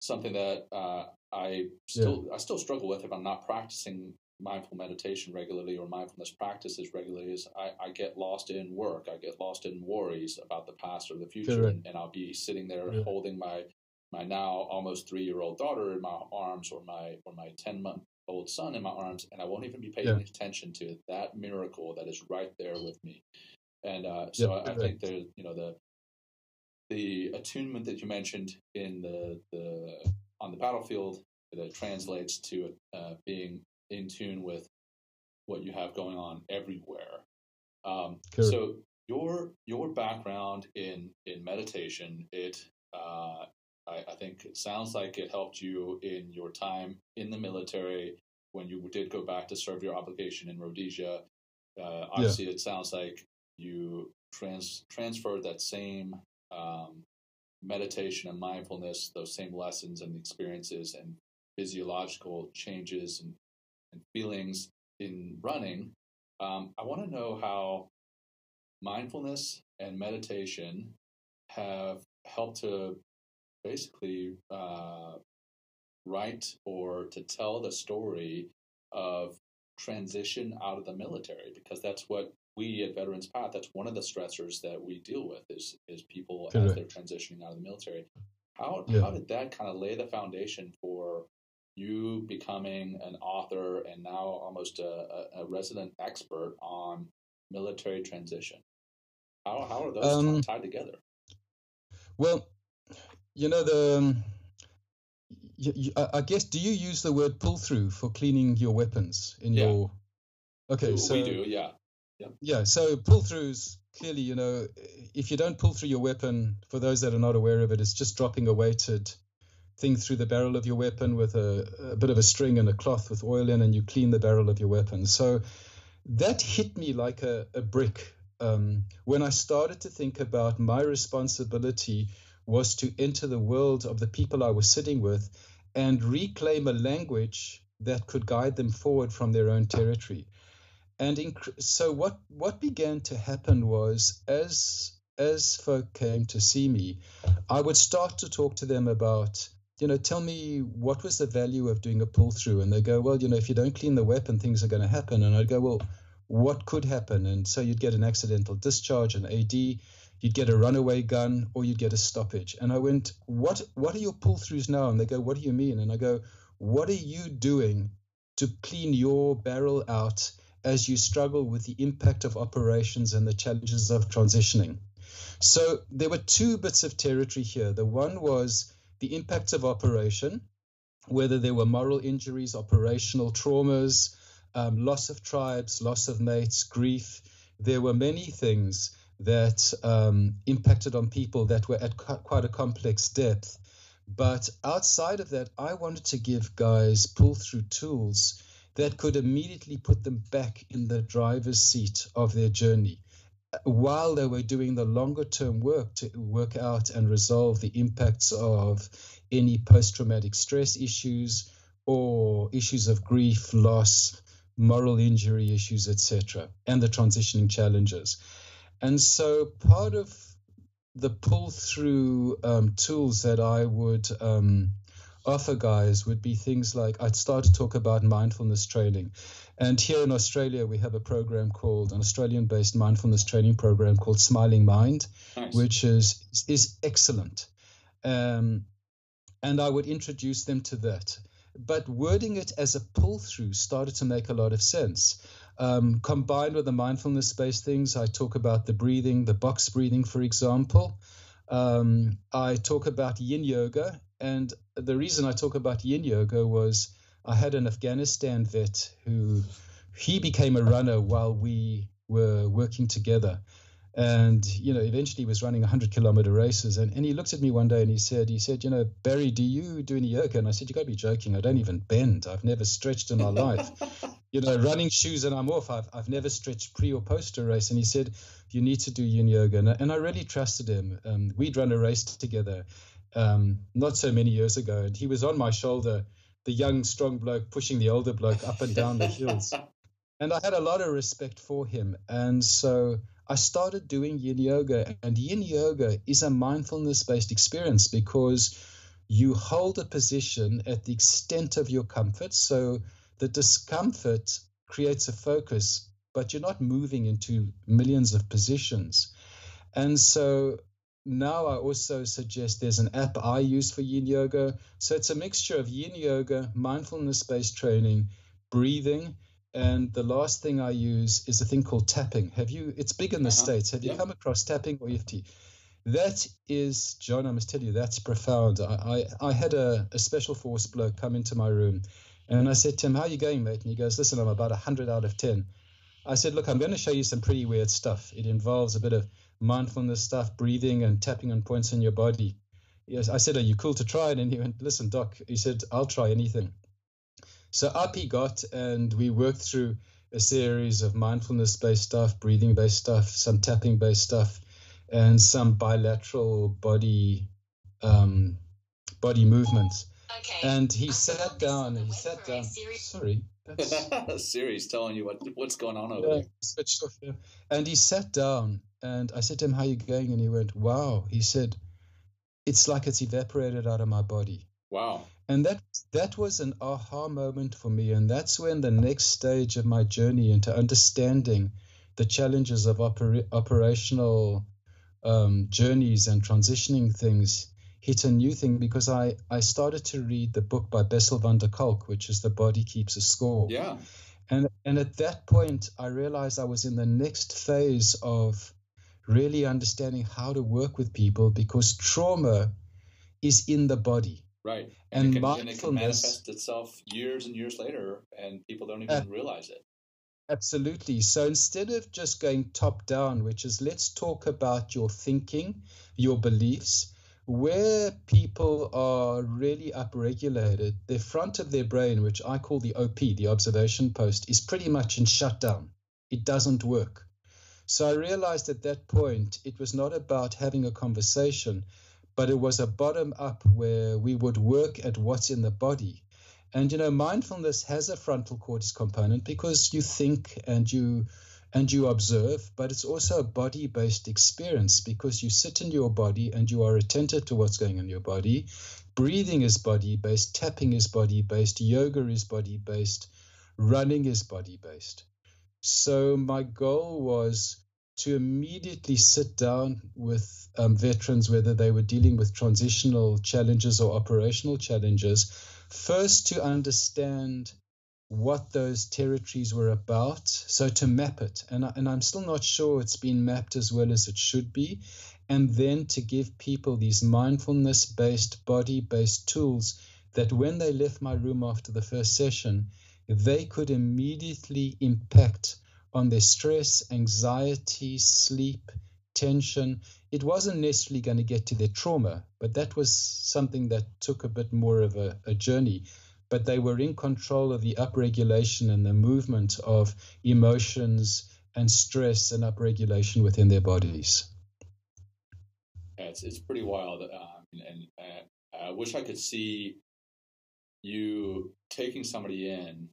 something that uh, I still yeah. I still struggle with if I'm not practicing mindful meditation regularly or mindfulness practices regularly is I, I get lost in work. I get lost in worries about the past or the future, and, and, I'll be sitting there yeah. holding my my now almost three year old daughter in my arms or my or my ten month old son in my arms, and I won't even be paying yeah. attention to that miracle that is right there with me. And uh, so yeah, I, I think there's you know the the attunement that you mentioned in the the on the battlefield that translates to uh, being in tune with what you have going on everywhere. Um, so your your background in in meditation, it uh, I, I, think it sounds like it helped you in your time in the military when you did go back to serve your obligation in Rhodesia. Uh, obviously, yeah. it sounds like you trans transferred that same um, meditation and mindfulness, those same lessons and experiences and physiological changes and and feelings in running, um, I want to know how mindfulness and meditation have helped to basically uh, write or to tell the story of transition out of the military because that's what we at Veterans Path that's one of the stressors that we deal with is is people Correct. as they're transitioning out of the military. How yeah. how did that kind of lay the foundation for you becoming an author and now almost a, a resident expert on military transition. How, how are those um, tied together? Well, you know, the. Um, you, you, I guess, do you use the word pull through for cleaning your weapons in yeah. your. Okay, so. We do, yeah. Yeah. yeah, so pull throughs clearly, you know, if you don't pull through your weapon, for those that are not aware of it, it's just dropping a weighted thing through the barrel of your weapon with a, a, bit of a string and a cloth with oil in, and you clean the barrel of your weapon. So that hit me like a, a brick um, when I started to think about my responsibility was to enter the world of the people I was sitting with and reclaim a language that could guide them forward from their own territory. And inc- so what what began to happen was as as folk came to see me, I would start to talk to them about you know, tell me what was the value of doing a pull through? And they go, well, you know, if you don't clean the weapon, things are going to happen. And I'd go, well, what could happen? And so you'd get an accidental discharge, an AD, you'd get a runaway gun, or you'd get a stoppage. And I went, what what are your pull throughs now? And they go, what do you mean? And I go, what are you doing to clean your barrel out as you struggle with the impact of operations and the challenges of transitioning? So there were two bits of territory here. The one was the impacts of operation, whether there were moral injuries, operational traumas, um, loss of tribes, loss of mates, grief. There were many things that um, impacted on people that were at quite a complex depth. But outside of that, I wanted to give guys pull through tools that could immediately put them back in the driver's seat of their journey while they were doing the longer term work to work out and resolve the impacts of any post traumatic stress issues or issues of grief, loss, moral injury issues, etc., and the transitioning challenges. And so part of the pull through um, tools that I would um, offer guys would be things like I'd start to talk about mindfulness training. And here in Australia, we have a program called an Australian based mindfulness training program called Smiling Mind, nice. which is, is excellent. Um, and I would introduce them to that. but wording it as a pull through started to make a lot of sense. Um, combined with the mindfulness based things, I talk about the breathing, the box breathing, for example. Um, I talk about yin yoga. And the reason I talk about yin yoga was I had an Afghanistan vet who he became a runner while we were working together and you know eventually was running 100 kilometer races and, and he looked at me one day and he said he said you know barry do you do any yoga and i said you got to be joking i don't even bend i've never stretched in my life *laughs* you know running shoes and i'm off. I've, I've never stretched pre or post a race. And he said you need to do yin yoga. And, and i really trusted him. Um, we'd run a race together um, not so many years ago. And he was on my shoulder the young strong bloke pushing the older bloke up and down the *laughs* hills. And i had a lot of respect for him. And so I started doing yin yoga, and yin yoga is a mindfulness based experience because you hold a position at the extent of your comfort. So the discomfort creates a focus, but you're not moving into millions of positions. And so now I also suggest there's an app I use for yin yoga. So it's a mixture of yin yoga, mindfulness based training, breathing, and the last thing I use is a thing called tapping. Have you? It's big in the uh-huh. states. Have you come across tapping or EFT? That is, John. I must tell you, that's profound. I I, I had a, a special force bloke come into my room, and I said to him, "How are you going, mate?" And he goes, "Listen, I'm about hundred out of 10. I said, "Look, I'm going to show you some pretty weird stuff. It involves a bit of mindfulness stuff, breathing, and tapping on points in your body." Yes, I said, "Are you cool to try it?" And he went, "Listen, doc." He said, "I'll try anything." So up he got, and we worked through a series of mindfulness based stuff, breathing based stuff, some tapping based stuff, and some bilateral body um, body movements. Okay. And he sat down and he sat down. Sorry. *laughs* Siri's telling you what what's going on over yeah, there. Switched off, yeah. And he sat down and I said to him, How you going? And he went, Wow. He said, It's like it's evaporated out of my body. Wow and that that was an aha moment for me and that's when the next stage of my journey into understanding the challenges of oper- operational um, journeys and transitioning things hit a new thing because I, I started to read the book by Bessel van der Kolk, which is The Body Keeps a Score. Yeah. And, and at that point, I realized I was in the next phase of really understanding how to work with people because trauma is in the body. Right. And, and, it, can, and it manifest itself years and years later, and people don't even uh, realize it. Absolutely. So instead of just going top down, which is let's talk about your thinking, your beliefs, where people are really upregulated, the front of their brain, which I call the OP, the observation post, is pretty much in shutdown. It doesn't work. So I realized at that point it was not about having a conversation, but it was a bottom up where we would work at what's in the body. And you know, mindfulness has a frontal cortex component because you think and you and you observe, but it's also a body-based experience because you sit in your body and you are attentive to what's going on in your body. Breathing is body-based, tapping is body-based, yoga is body-based, running is body-based. So my goal was to immediately sit down with um, veterans, whether they were dealing with transitional challenges or operational challenges, first to understand what those territories were about. So to map it, and, I, and I'm still not sure it's been mapped as well as it should be. And then to give people these mindfulness based, body based tools that when they left my room after the first session, they could immediately impact on their stress, anxiety, sleep, tension. It wasn't necessarily going to get to their trauma, but that was something that took a bit more of a, a journey. But they were in control of the upregulation and the movement of emotions and stress and upregulation within their bodies. Yeah, it's, it's pretty wild. Um, and, and I wish I could see you taking somebody in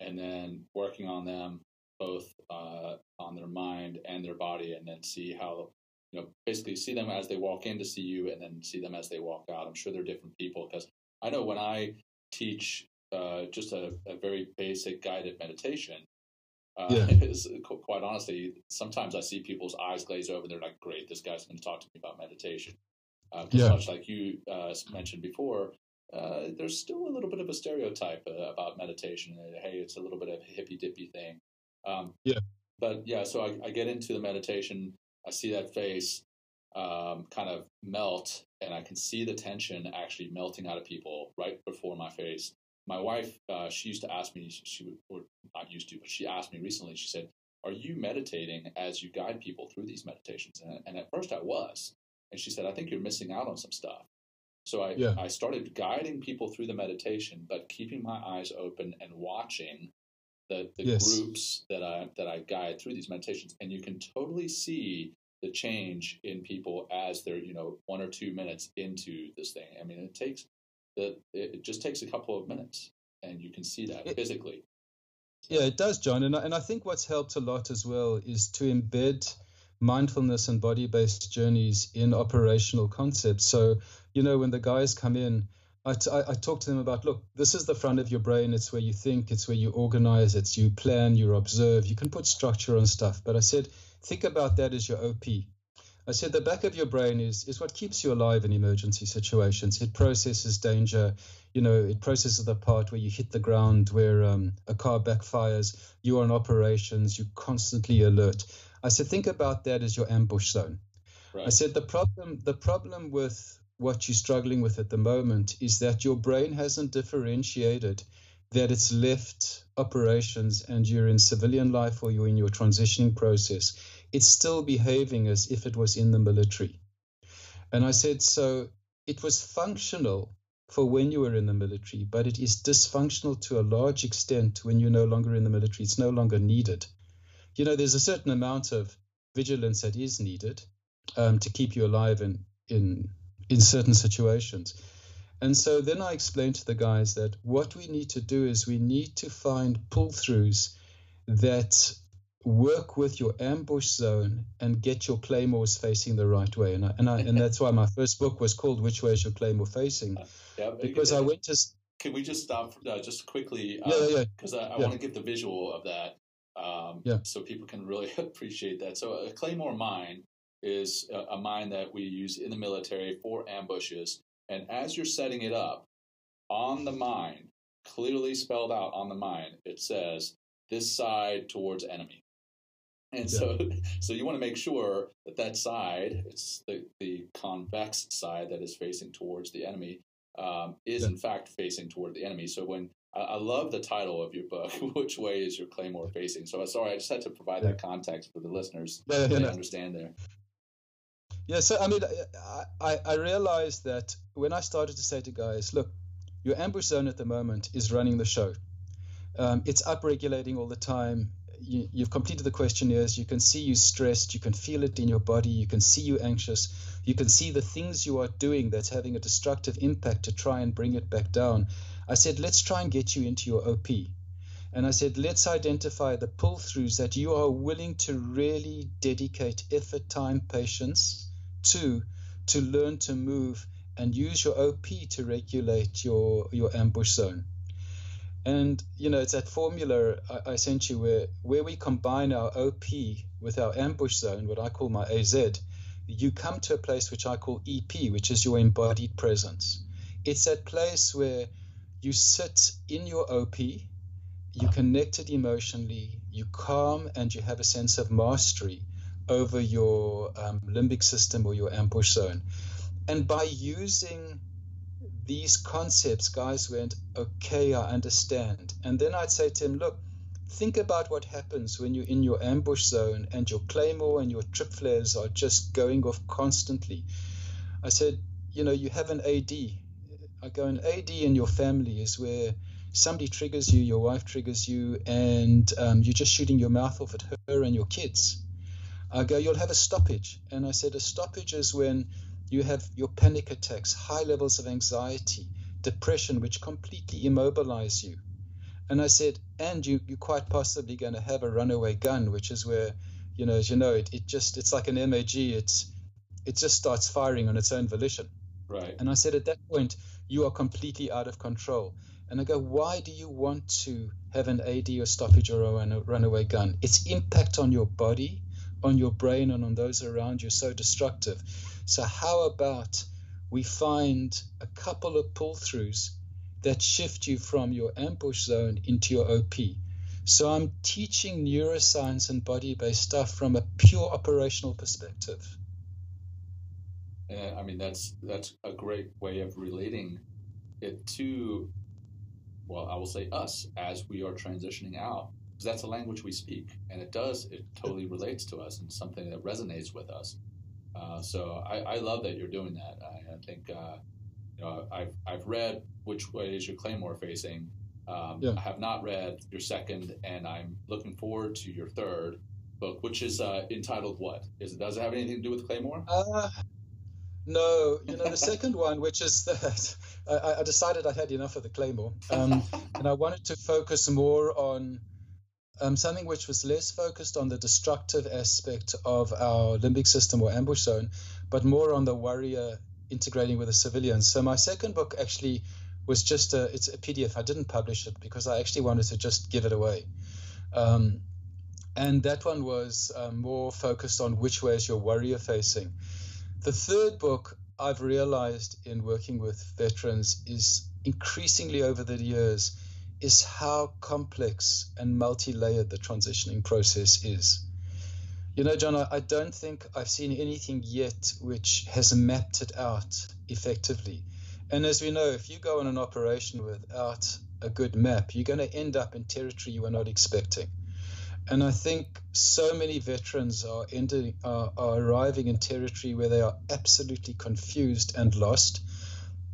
and then working on them both uh, on their mind and their body, and then see how you know basically see them as they walk in to see you, and then see them as they walk out. I'm sure they're different people because I know when I teach uh, just a, a, very basic guided meditation. Uh, yeah. *laughs* is, quite honestly, sometimes I see people's eyes glaze over. They're like, "Great, this guy's going to talk to me about meditation." Uh, yeah. Much like you uh, mentioned before, uh, there's still a little bit of a stereotype uh, about meditation. Hey, it's a little bit of a hippy dippy thing. Um, yeah. But yeah, so I, I, get into the meditation. I see that face um, kind of melt, and I can see the tension actually melting out of people right before my face. My wife, uh, she used to ask me, she would, or not used to, but she asked me recently. She said, "Are you meditating as you guide people through these meditations?" And, and at first, I was, and she said, "I think you're missing out on some stuff." So I, yeah. I started guiding people through the meditation, but keeping my eyes open and watching the, the yes. groups that I that I guide through these meditations, and you can totally see the change in people as they're you know one or two minutes into this thing. I mean, it takes that it just takes a couple of minutes, and you can see that it, physically. Yeah, it does, John, and I, and I think what's helped a lot as well is to embed mindfulness and body-based journeys in operational concepts. So you know, when the guys come in, I, t- I talk to them about look, this is the front of your brain. It's where you think, it's where you organize, it's you plan, you observe. You can put structure on stuff. But I said, think about that as your OP. I said the back of your brain is is what keeps you alive in emergency situations. It processes danger. You know, it processes the part where you hit the ground, where um, a car backfires. You are in operations. You're constantly alert. I said, think about that as your ambush zone. Right. I said the problem the problem with what you're struggling with at the moment is that your brain hasn't differentiated that it's left operations and you're in civilian life or you're in your transitioning process. It's still behaving as if it was in the military. And I said, so it was functional for when you were in the military, but it is dysfunctional to a large extent when you're no longer in the military. It's no longer needed. You know, there's a certain amount of vigilance that is needed um, to keep you alive in, in in certain situations. And so then I explained to the guys that what we need to do is we need to find pull throughs that work with your ambush zone and get your claymores facing the right way. And I, and, I, and that's why my first book was called Which Way Is Your Claymore Facing? Yeah, because I went to. Can we just stop uh, just quickly? Um, yeah, yeah. Because I, I yeah. want to give the visual of that um, yeah. so people can really *laughs* appreciate that. So a claymore mine is a, a mine that we use in the military for ambushes. And as you're setting it up on the mine, clearly spelled out on the mine, it says this side towards enemy. And yeah. so, *laughs* so you want to make sure that that side, it's the, the convex side that is facing towards the enemy, um, is yeah. in fact facing toward the enemy. So when I, I, love the title of your book, *laughs* which way is your claymore facing? So sorry, I just had to provide yeah. that context for the listeners yeah, to understand there. Yeah, so I mean, I, I realized that when I started to say to guys, look, your ambush zone at the moment is running the show. Um, it's upregulating all the time. You, you've completed the questionnaires. You can see you're stressed. You can feel it in your body. You can see you're anxious. You can see the things you are doing that's having a destructive impact to try and bring it back down. I said, let's try and get you into your OP. And I said, let's identify the pull throughs that you are willing to really dedicate effort, time, patience to, to learn to move and use your OP to regulate your, your ambush zone. And you know, it's that formula I, I, sent you where where we combine our OP with our ambush zone, what I call my AZ, you come to a place which I call EP, which is your embodied presence. It's that place where you sit in your OP, you connected emotionally, you calm, and you have a sense of mastery over your um, limbic system or your ambush zone. And by using these concepts, guys went, okay, I understand. And then I'd say to him, look, think about what happens when you're in your ambush zone and your claymore and your trip flares are just going off constantly. I said, you know, you have an AD. I go, an AD in your family is where somebody triggers you, your wife triggers you, and um, you're just shooting your mouth off at her and your kids. I go, you'll have a stoppage. And I said, a stoppage is when you have your panic attacks, high levels of anxiety, depression, which completely immobilize you. And I said, and you, you're quite possibly going to have a runaway gun, which is where, you know, as you know, it, it just, it's like an MAG. It's, it just starts firing on its own volition. Right. And I said, at that point, you are completely out of control. And I go, why do you want to have an AD or stoppage or a runaway gun? Its impact on your body on your brain and on those around you so destructive. So, how about we find a couple of pull throughs that shift you from your ambush zone into your OP. So I'm teaching neuroscience and body based stuff from a pure operational perspective. I mean, that's that's a great way of relating it to, well, I will say us as we are transitioning out, because that's a language we speak, and it does, it totally relates to us and something that resonates with us. Uh, so I, I, love that you're doing that. I, I think, uh, you know, I've, I've read which way is your Claymore facing. Um, yeah. I have not read your second, and I'm looking forward to your third book, which is uh, entitled what? Is it does it have anything to do with Claymore? Uh, no, you know the second one, which is that I, I, decided I had enough of the Claymore, um, and I wanted to focus more on um, something which was less focused on the destructive aspect of our limbic system or ambush zone, but more on the warrior integrating with the civilians. So my second book actually was just a it's a PDF. I didn't publish it because I actually wanted to just give it away. Um, and that one was um, more focused on which way is your warrior facing. The third book I've realized in working with veterans is increasingly over the years is how complex and multi-layered the transitioning process is. You know, John, I, don't think I've seen anything yet which has mapped it out effectively. And as we know, if you go on an operation without a good map, you're going to end up in territory you were not expecting. And I think so many veterans are, ending, are, are arriving in territory where they are absolutely confused and lost.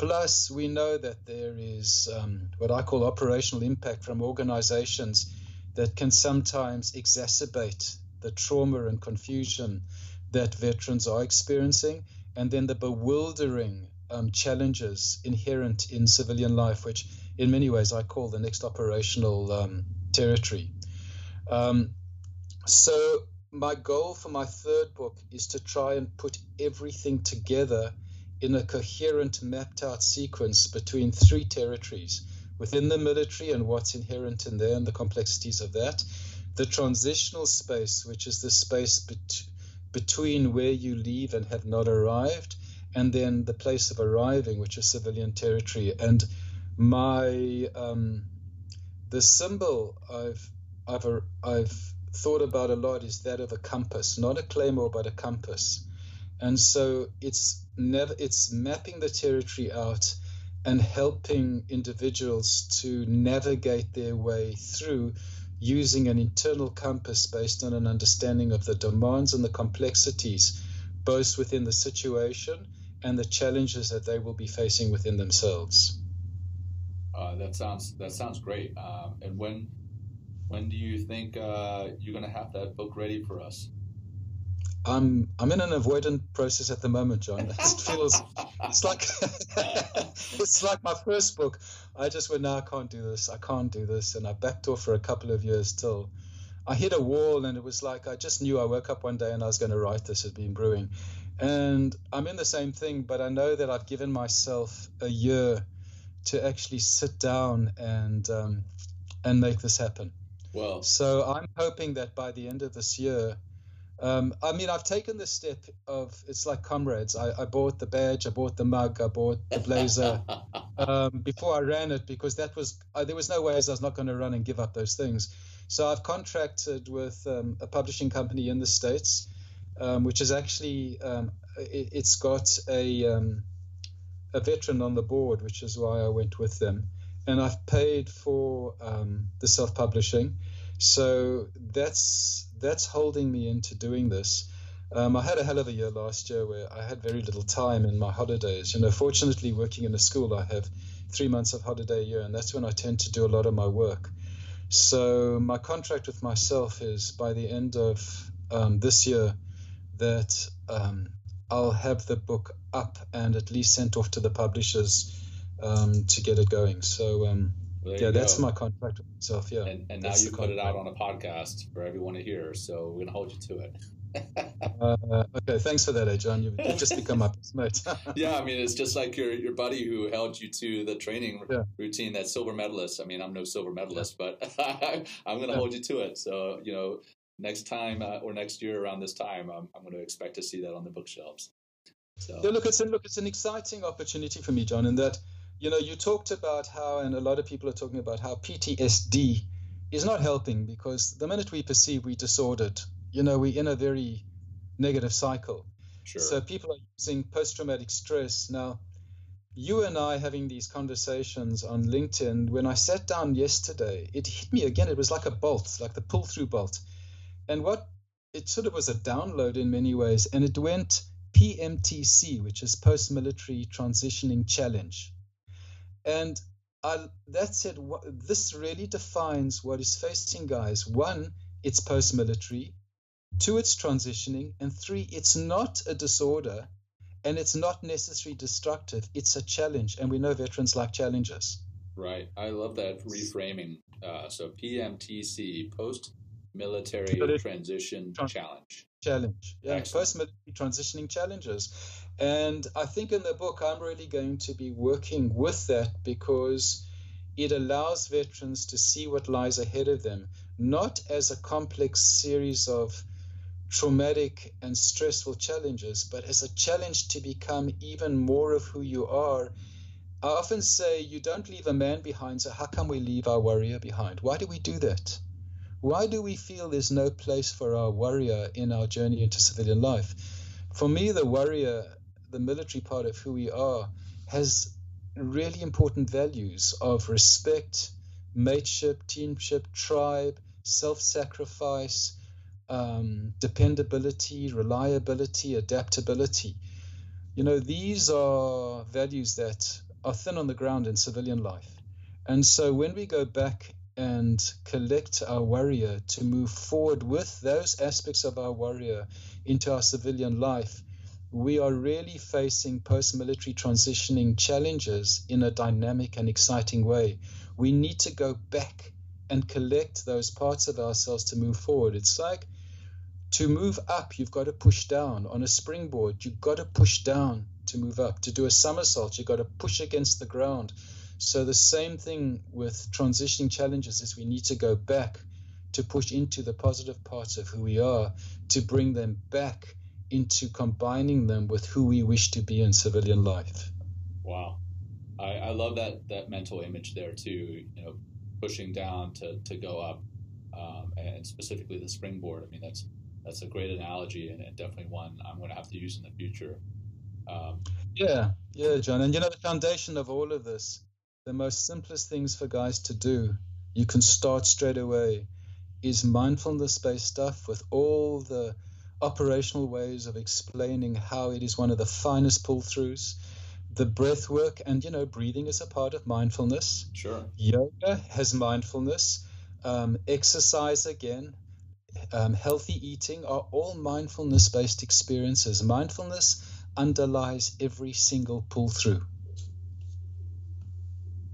Plus, we know that there is um, what I call operational impact from organizations that can sometimes exacerbate the trauma and confusion that veterans are experiencing, and then the bewildering um, challenges inherent in civilian life, which in many ways I call the next operational um, territory. Um, so my goal for my third book is to try and put everything together in a coherent, mapped out sequence between three territories within the military and what's inherent in there and the complexities of that. The transitional space, which is the space bet- between where you leave and have not arrived, and then the place of arriving, which is civilian territory. And my um, the symbol I've I've, I've thought about a lot is that of a compass, not a claymore, but a compass. And so it's never it's mapping the territory out and helping individuals to navigate their way through using an internal compass based on an understanding of the demands and the complexities, both within the situation and the challenges that they will be facing within themselves. Uh, that sounds that sounds great. Um, and when when do you think uh, you're going to have that book ready for us? I'm I'm in an avoidant process at the moment, John. It feels it's like *laughs* it's like my first book. I just went, no, I can't do this. I can't do this, and I backed off for a couple of years till I hit a wall, and it was like I just knew I woke up one day and I was going to write this. Had been brewing, and I'm in the same thing, but I know that I've given myself a year to actually sit down and um, and make this happen. Well, so I'm hoping that by the end of this year, um, I mean, I've taken the step of it's like comrades. I, I, bought the badge, I bought the mug, I bought the blazer *laughs* um, before I ran it because that was uh, there was no way I was not going to run and give up those things. So I've contracted with um, a publishing company in the states, um, which is actually um, it, has got a um, a veteran on the board, which is why I went with them and I've paid for um, the self-publishing. So that's that's holding me into doing this. Um, I had a hell of a year last year where I had very little time in my holidays. You know, fortunately, working in a school, I have three months of holiday a year, and that's when I tend to do a lot of my work. So my contract with myself is by the end of um, this year that um, I'll have the book up and at least sent off to the publishers um, to get it going. So um, yeah, that's go. my contract with myself. Yeah, and, and now you put it out on a podcast for everyone to hear. So we're gonna hold you to it. *laughs* uh, okay, thanks for that, eh, John. You've, just become my *laughs* mate. *laughs* yeah, I mean, it's just like your your buddy who held you to the training yeah. routine. That silver medalist. I mean, I'm no silver medalist, yeah. but I'm going to yeah. hold you to it. So you know, next time uh, or next year around this time, I'm, I'm going to expect to see that on the bookshelves. So. Yeah, look, it's an, look, it's an exciting opportunity for me, John, in that you know you talked about how, and a lot of people are talking about how PTSD is not helping because the minute we perceive we disordered, you know, we're in a very negative cycle. Sure. So people are using post-traumatic stress now. You and I having these conversations on LinkedIn. When I sat down yesterday, it hit me again. It was like a bolt, like the pull-through bolt. And what it sort of was a download in many ways, and it went PMTC, which is Post Military Transitioning Challenge. And I, that said, what, this really defines what is facing guys. One, it's post military. Two, it's transitioning. And three, it's not a disorder and it's not necessarily destructive. It's a challenge. And we know veterans like challenges. Right. I love that reframing. Uh, so PMTC, post military transition challenge. Challenge. Yeah, post military transitioning challenges. And I think in the book, I'm really going to be working with that because it allows veterans to see what lies ahead of them, not as a complex series of traumatic and stressful challenges, but as a challenge to become even more of who you are. I often say, you don't leave a man behind, so how come we leave our warrior behind? Why do we do that? Why do we feel there's no place for our warrior in our journey into civilian life? For me, the warrior the military part of who we are has really important values of respect, mateship, teamship, tribe, self sacrifice, um, dependability, reliability, adaptability. You know, these are values that are thin on the ground in civilian life. And so when we go back and collect our warrior to move forward with those aspects of our warrior into our civilian life, we are really facing post military transitioning challenges in a dynamic and exciting way. We need to go back and collect those parts of ourselves to move forward. It's like to move up, you've got to push down. On a springboard, you've got to push down to move up. To do a somersault, you've got to push against the ground. So, the same thing with transitioning challenges is we need to go back to push into the positive parts of who we are, to bring them back into combining them with who we wish to be in civilian life. Wow. I, I love that, that mental image there too, you know, pushing down to, to go up um, and specifically the springboard. I mean, that's, that's a great analogy and, and definitely one I'm going to have to use in the future. Um, yeah, yeah, John. And you know, the foundation of all of this, the most simplest things for guys to do, you can start straight away, is mindfulness based stuff with all the operational ways of explaining how it is one of the finest pull throughs. The breath work and you know breathing is a part of mindfulness. Sure. Yoga has mindfulness. Um, exercise again, um, healthy eating are all mindfulness based experiences. Mindfulness underlies every single pull through.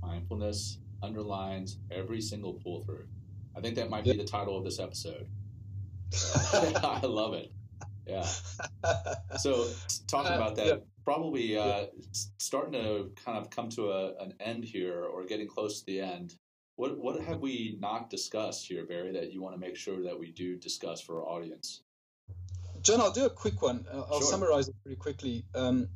Mindfulness underlines every single pull through. I think that might be the title of this episode. *laughs* I love it. Yeah. So talking uh, about that, yeah. probably uh, yeah. starting to kind of come to a, an end here, or getting close to the end. What what have we not discussed here, Barry, that you want to make sure that we do discuss for our audience? John, I'll do a quick one. I'll sure. summarize it pretty quickly. Um,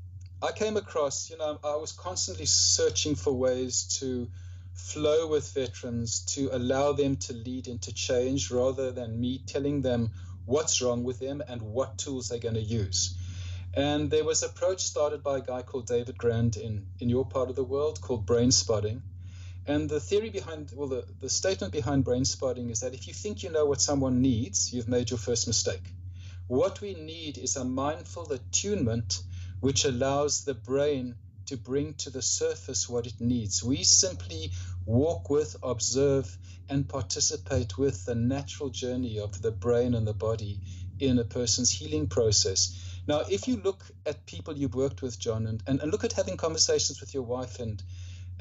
I came across, you know, I was constantly searching for ways to flow with veterans to allow them to lead into change rather than me telling them what's wrong with them and what tools they're going to use. And there was an approach started by a guy called David Grand in, in your part of the world called brain spotting. And the theory behind, well, the, the statement behind brain spotting is that if you think you know what someone needs, you've made your first mistake. What we need is a mindful attunement which allows the brain to bring to the surface what it needs. We simply walk with, observe, and participate with the natural journey of the brain and the body in a person's healing process. Now, if you look at people you've worked with, John, and, and, and look at having conversations with your wife and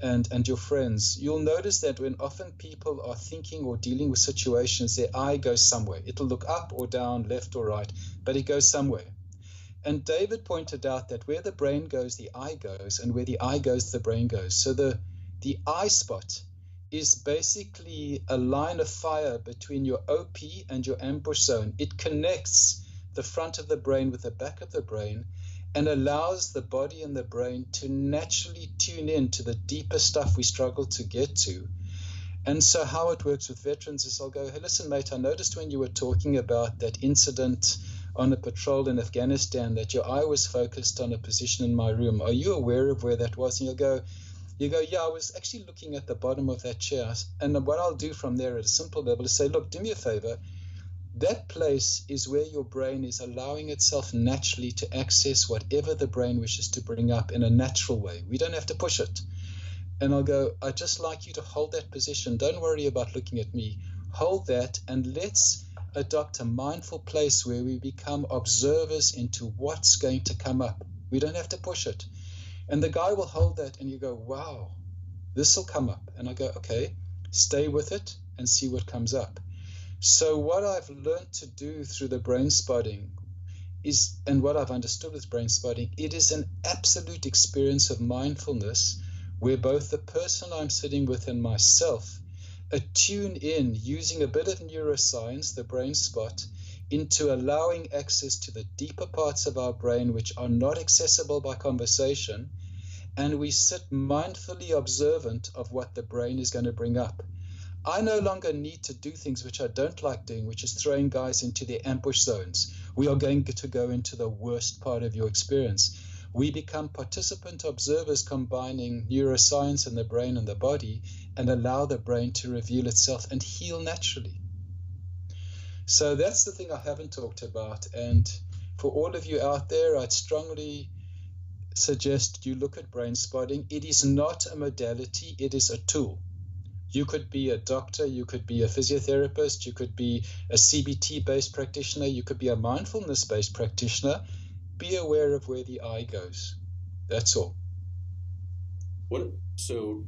and, and your friends, you'll notice that when often people are thinking or dealing with situations, their eye goes somewhere. It'll look up or down, left or right, but it goes somewhere. And David pointed out that where the brain goes, the eye goes, and where the eye goes, the brain goes. So the, the eye spot is basically a line of fire between your OP and your ambush zone. It connects the front of the brain with the back of the brain. and allows the body and the brain to naturally tune in to the deeper stuff we struggle to get to. And so, how it works with veterans is I'll go, hey, listen, mate, I noticed when you were talking about that incident on a patrol in Afghanistan that your eye was focused on a position in my room. Are you aware of where that was? And you'll go, you go, yeah, I was actually looking at the bottom of that chair. And what I'll do from there at a simple level is say, look, do me a favor. That place is where your brain is allowing itself naturally to access whatever the brain wishes to bring up in a natural way. We don't have to push it. And I'll go, I'd just like you to hold that position. Don't worry about looking at me. Hold that and let's adopt a mindful place where we become observers into what's going to come up. We don't have to push it. And the guy will hold that and you go, wow, this will come up. And I go, okay, stay with it and see what comes up. So, what I've learned to do through the brain spotting is, and what I've understood with brain spotting, it is an absolute experience of mindfulness where both the person I'm sitting with and myself attune in using a bit of neuroscience, the brain spot, into allowing access to the deeper parts of our brain which are not accessible by conversation. And we sit mindfully observant of what the brain is going to bring up. I no longer need to do things which I don't like doing, which is throwing guys into the ambush zones. We are going to go into the worst part of your experience we become participant observers combining neuroscience and the brain and the body and allow the brain to reveal itself and heal naturally. So that's the thing I haven't talked about. And for all of you out there, I'd strongly suggest you look at brain spotting. It is not a modality, it is a tool. You could be a doctor, you could be a physiotherapist, you could be a CBT based practitioner, you could be a mindfulness based practitioner be aware of where the eye goes. That's all. What? So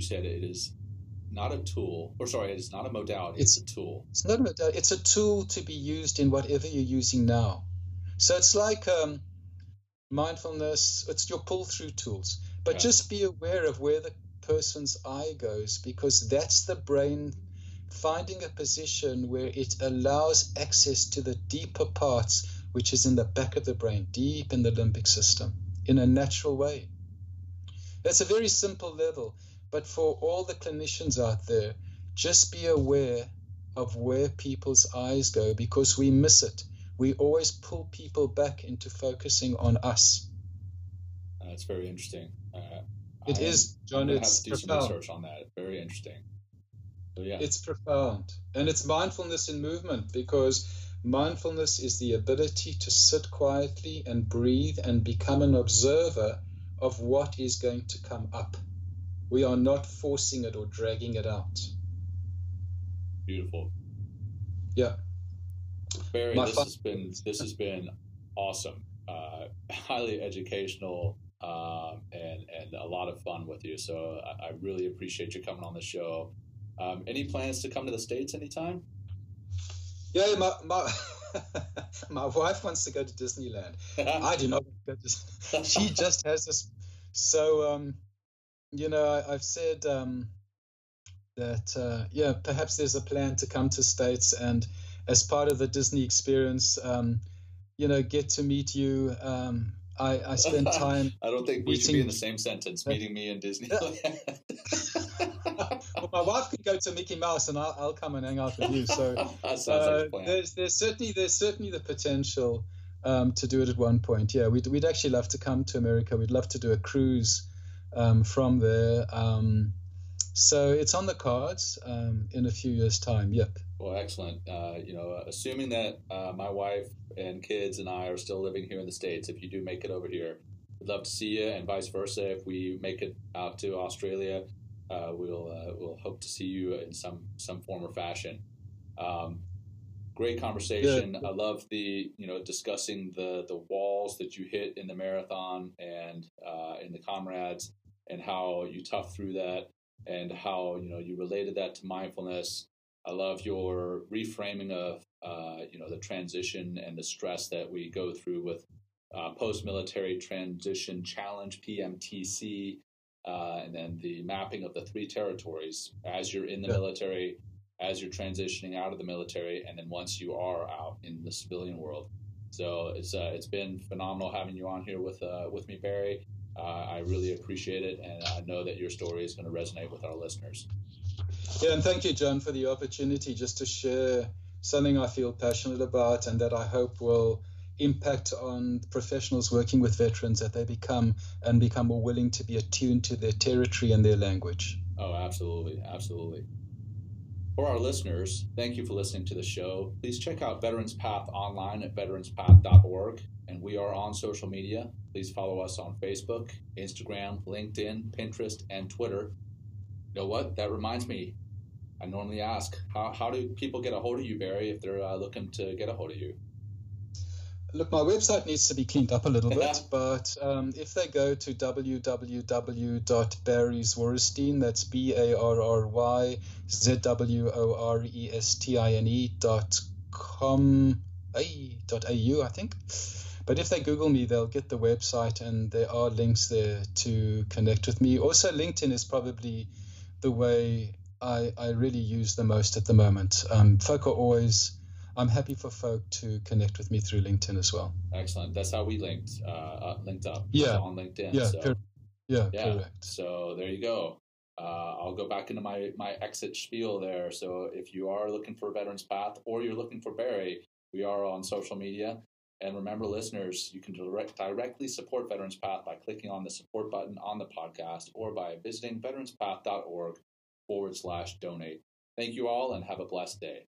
you said it is not a tool, or sorry, it is not a modality. It's, it's a tool. It's not a modality. It's a tool to be used in whatever you're using now. So it's like um, mindfulness. It's your pull-through tools, but just be aware of where the person's eye goes because that's the brain finding a position where it allows access to the deeper parts which is in the back of the brain, deep in the limbic system, in a natural way. That's a very simple level, but for all the clinicians out there, just be aware of where people's eyes go because we miss it. We always pull people back into focusing on us. That's very interesting. Uh, it I is, John. It's have to do profound. some research on that. Very interesting. So, yeah. It's profound, and it's mindfulness in movement because Mindfulness is the ability to sit quietly and breathe and become an observer of what is going to come up. We are not forcing it or dragging it out. Beautiful. Yeah. Barry, My this fun- has been this has been awesome, uh, *laughs* highly educational, um, and and a lot of fun with you. So I, I really appreciate you coming on the show. Um, any plans to come to the states anytime? Yeah, my my, *laughs* my wife wants to go to Disneyland. *laughs* I do not go to. She just has this. So, um, you know, I, have said um, that uh, yeah, perhaps there's a plan to come to states and as part of the Disney experience, um, you know, get to meet you. Um, I, I spend *laughs* time. I don't think we should be in the same sentence. Meeting me in Disneyland. *laughs* well, my wife could go to Mickey Mouse, and I'll, I'll come and hang out with you. So *laughs* uh, like there's there's certainly there's certainly the potential um, to do it at one point. Yeah, we'd we'd actually love to come to America. We'd love to do a cruise um, from there. Um, so it's on the cards um, in a few years' time. Yep. Well, excellent. Uh, you know, assuming that uh, my wife and kids and I are still living here in the states, if you do make it over here, we'd love to see you, and vice versa. If we make it out to Australia, uh, we'll uh, we'll hope to see you in some some form or fashion. Um, great conversation. I love the you know discussing the the walls that you hit in the marathon and uh, in the comrades and how you tough through that and how you know you related that to mindfulness. I love your reframing of uh, you know the transition and the stress that we go through with uh, post military transition challenge PMTC uh, and then the mapping of the three territories as you're in the yeah. military, as you're transitioning out of the military, and then once you are out in the civilian world. So it's uh, it's been phenomenal having you on here with uh, with me, Barry. Uh, I really appreciate it, and I know that your story is going to resonate with our listeners. Yeah, and thank you, John, for the opportunity just to share something I feel passionate about and that I hope will impact on professionals working with veterans that they become and become more willing to be attuned to their territory and their language. Oh, absolutely, absolutely. For our listeners, thank you for listening to the show. Please check out Veterans Path online at veteranspath.org, and we are on social media. Please follow us on Facebook, Instagram, LinkedIn, Pinterest, and Twitter. You know what? That reminds me. I normally ask, how, how do people get a hold of you, Barry, if they're uh, looking to get a hold of you? Look, my website needs to be cleaned up a little bit, *laughs* but um, if they go to www.barryzworestine, that's B A R R Y Z W O R E S T I N E dot com, a, dot au, I think. But if they Google me, they'll get the website, and there are links there to connect with me. Also, LinkedIn is probably the way I, I really use the most at the moment. Um, folk are always I'm happy for folk to connect with me through LinkedIn as well. Excellent. That's how we linked uh, uh linked up. Yeah. on LinkedIn. Yeah. So, yeah. yeah. Correct. So there you go. Uh, I'll go back into my my exit spiel there. So if you are looking for Veterans Path or you're looking for Barry, we are on social media. And remember, listeners, you can direct, directly support Veterans Path by clicking on the support button on the podcast or by visiting veteranspath.org forward slash donate. Thank you all and have a blessed day.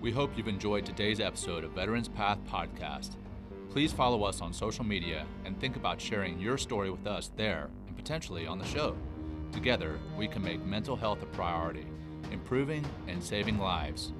We hope you've enjoyed today's episode of Veterans Path Podcast. Please follow us on social media and think about sharing your story with us there and potentially on the show. Together, we can make mental health a priority, improving and saving lives.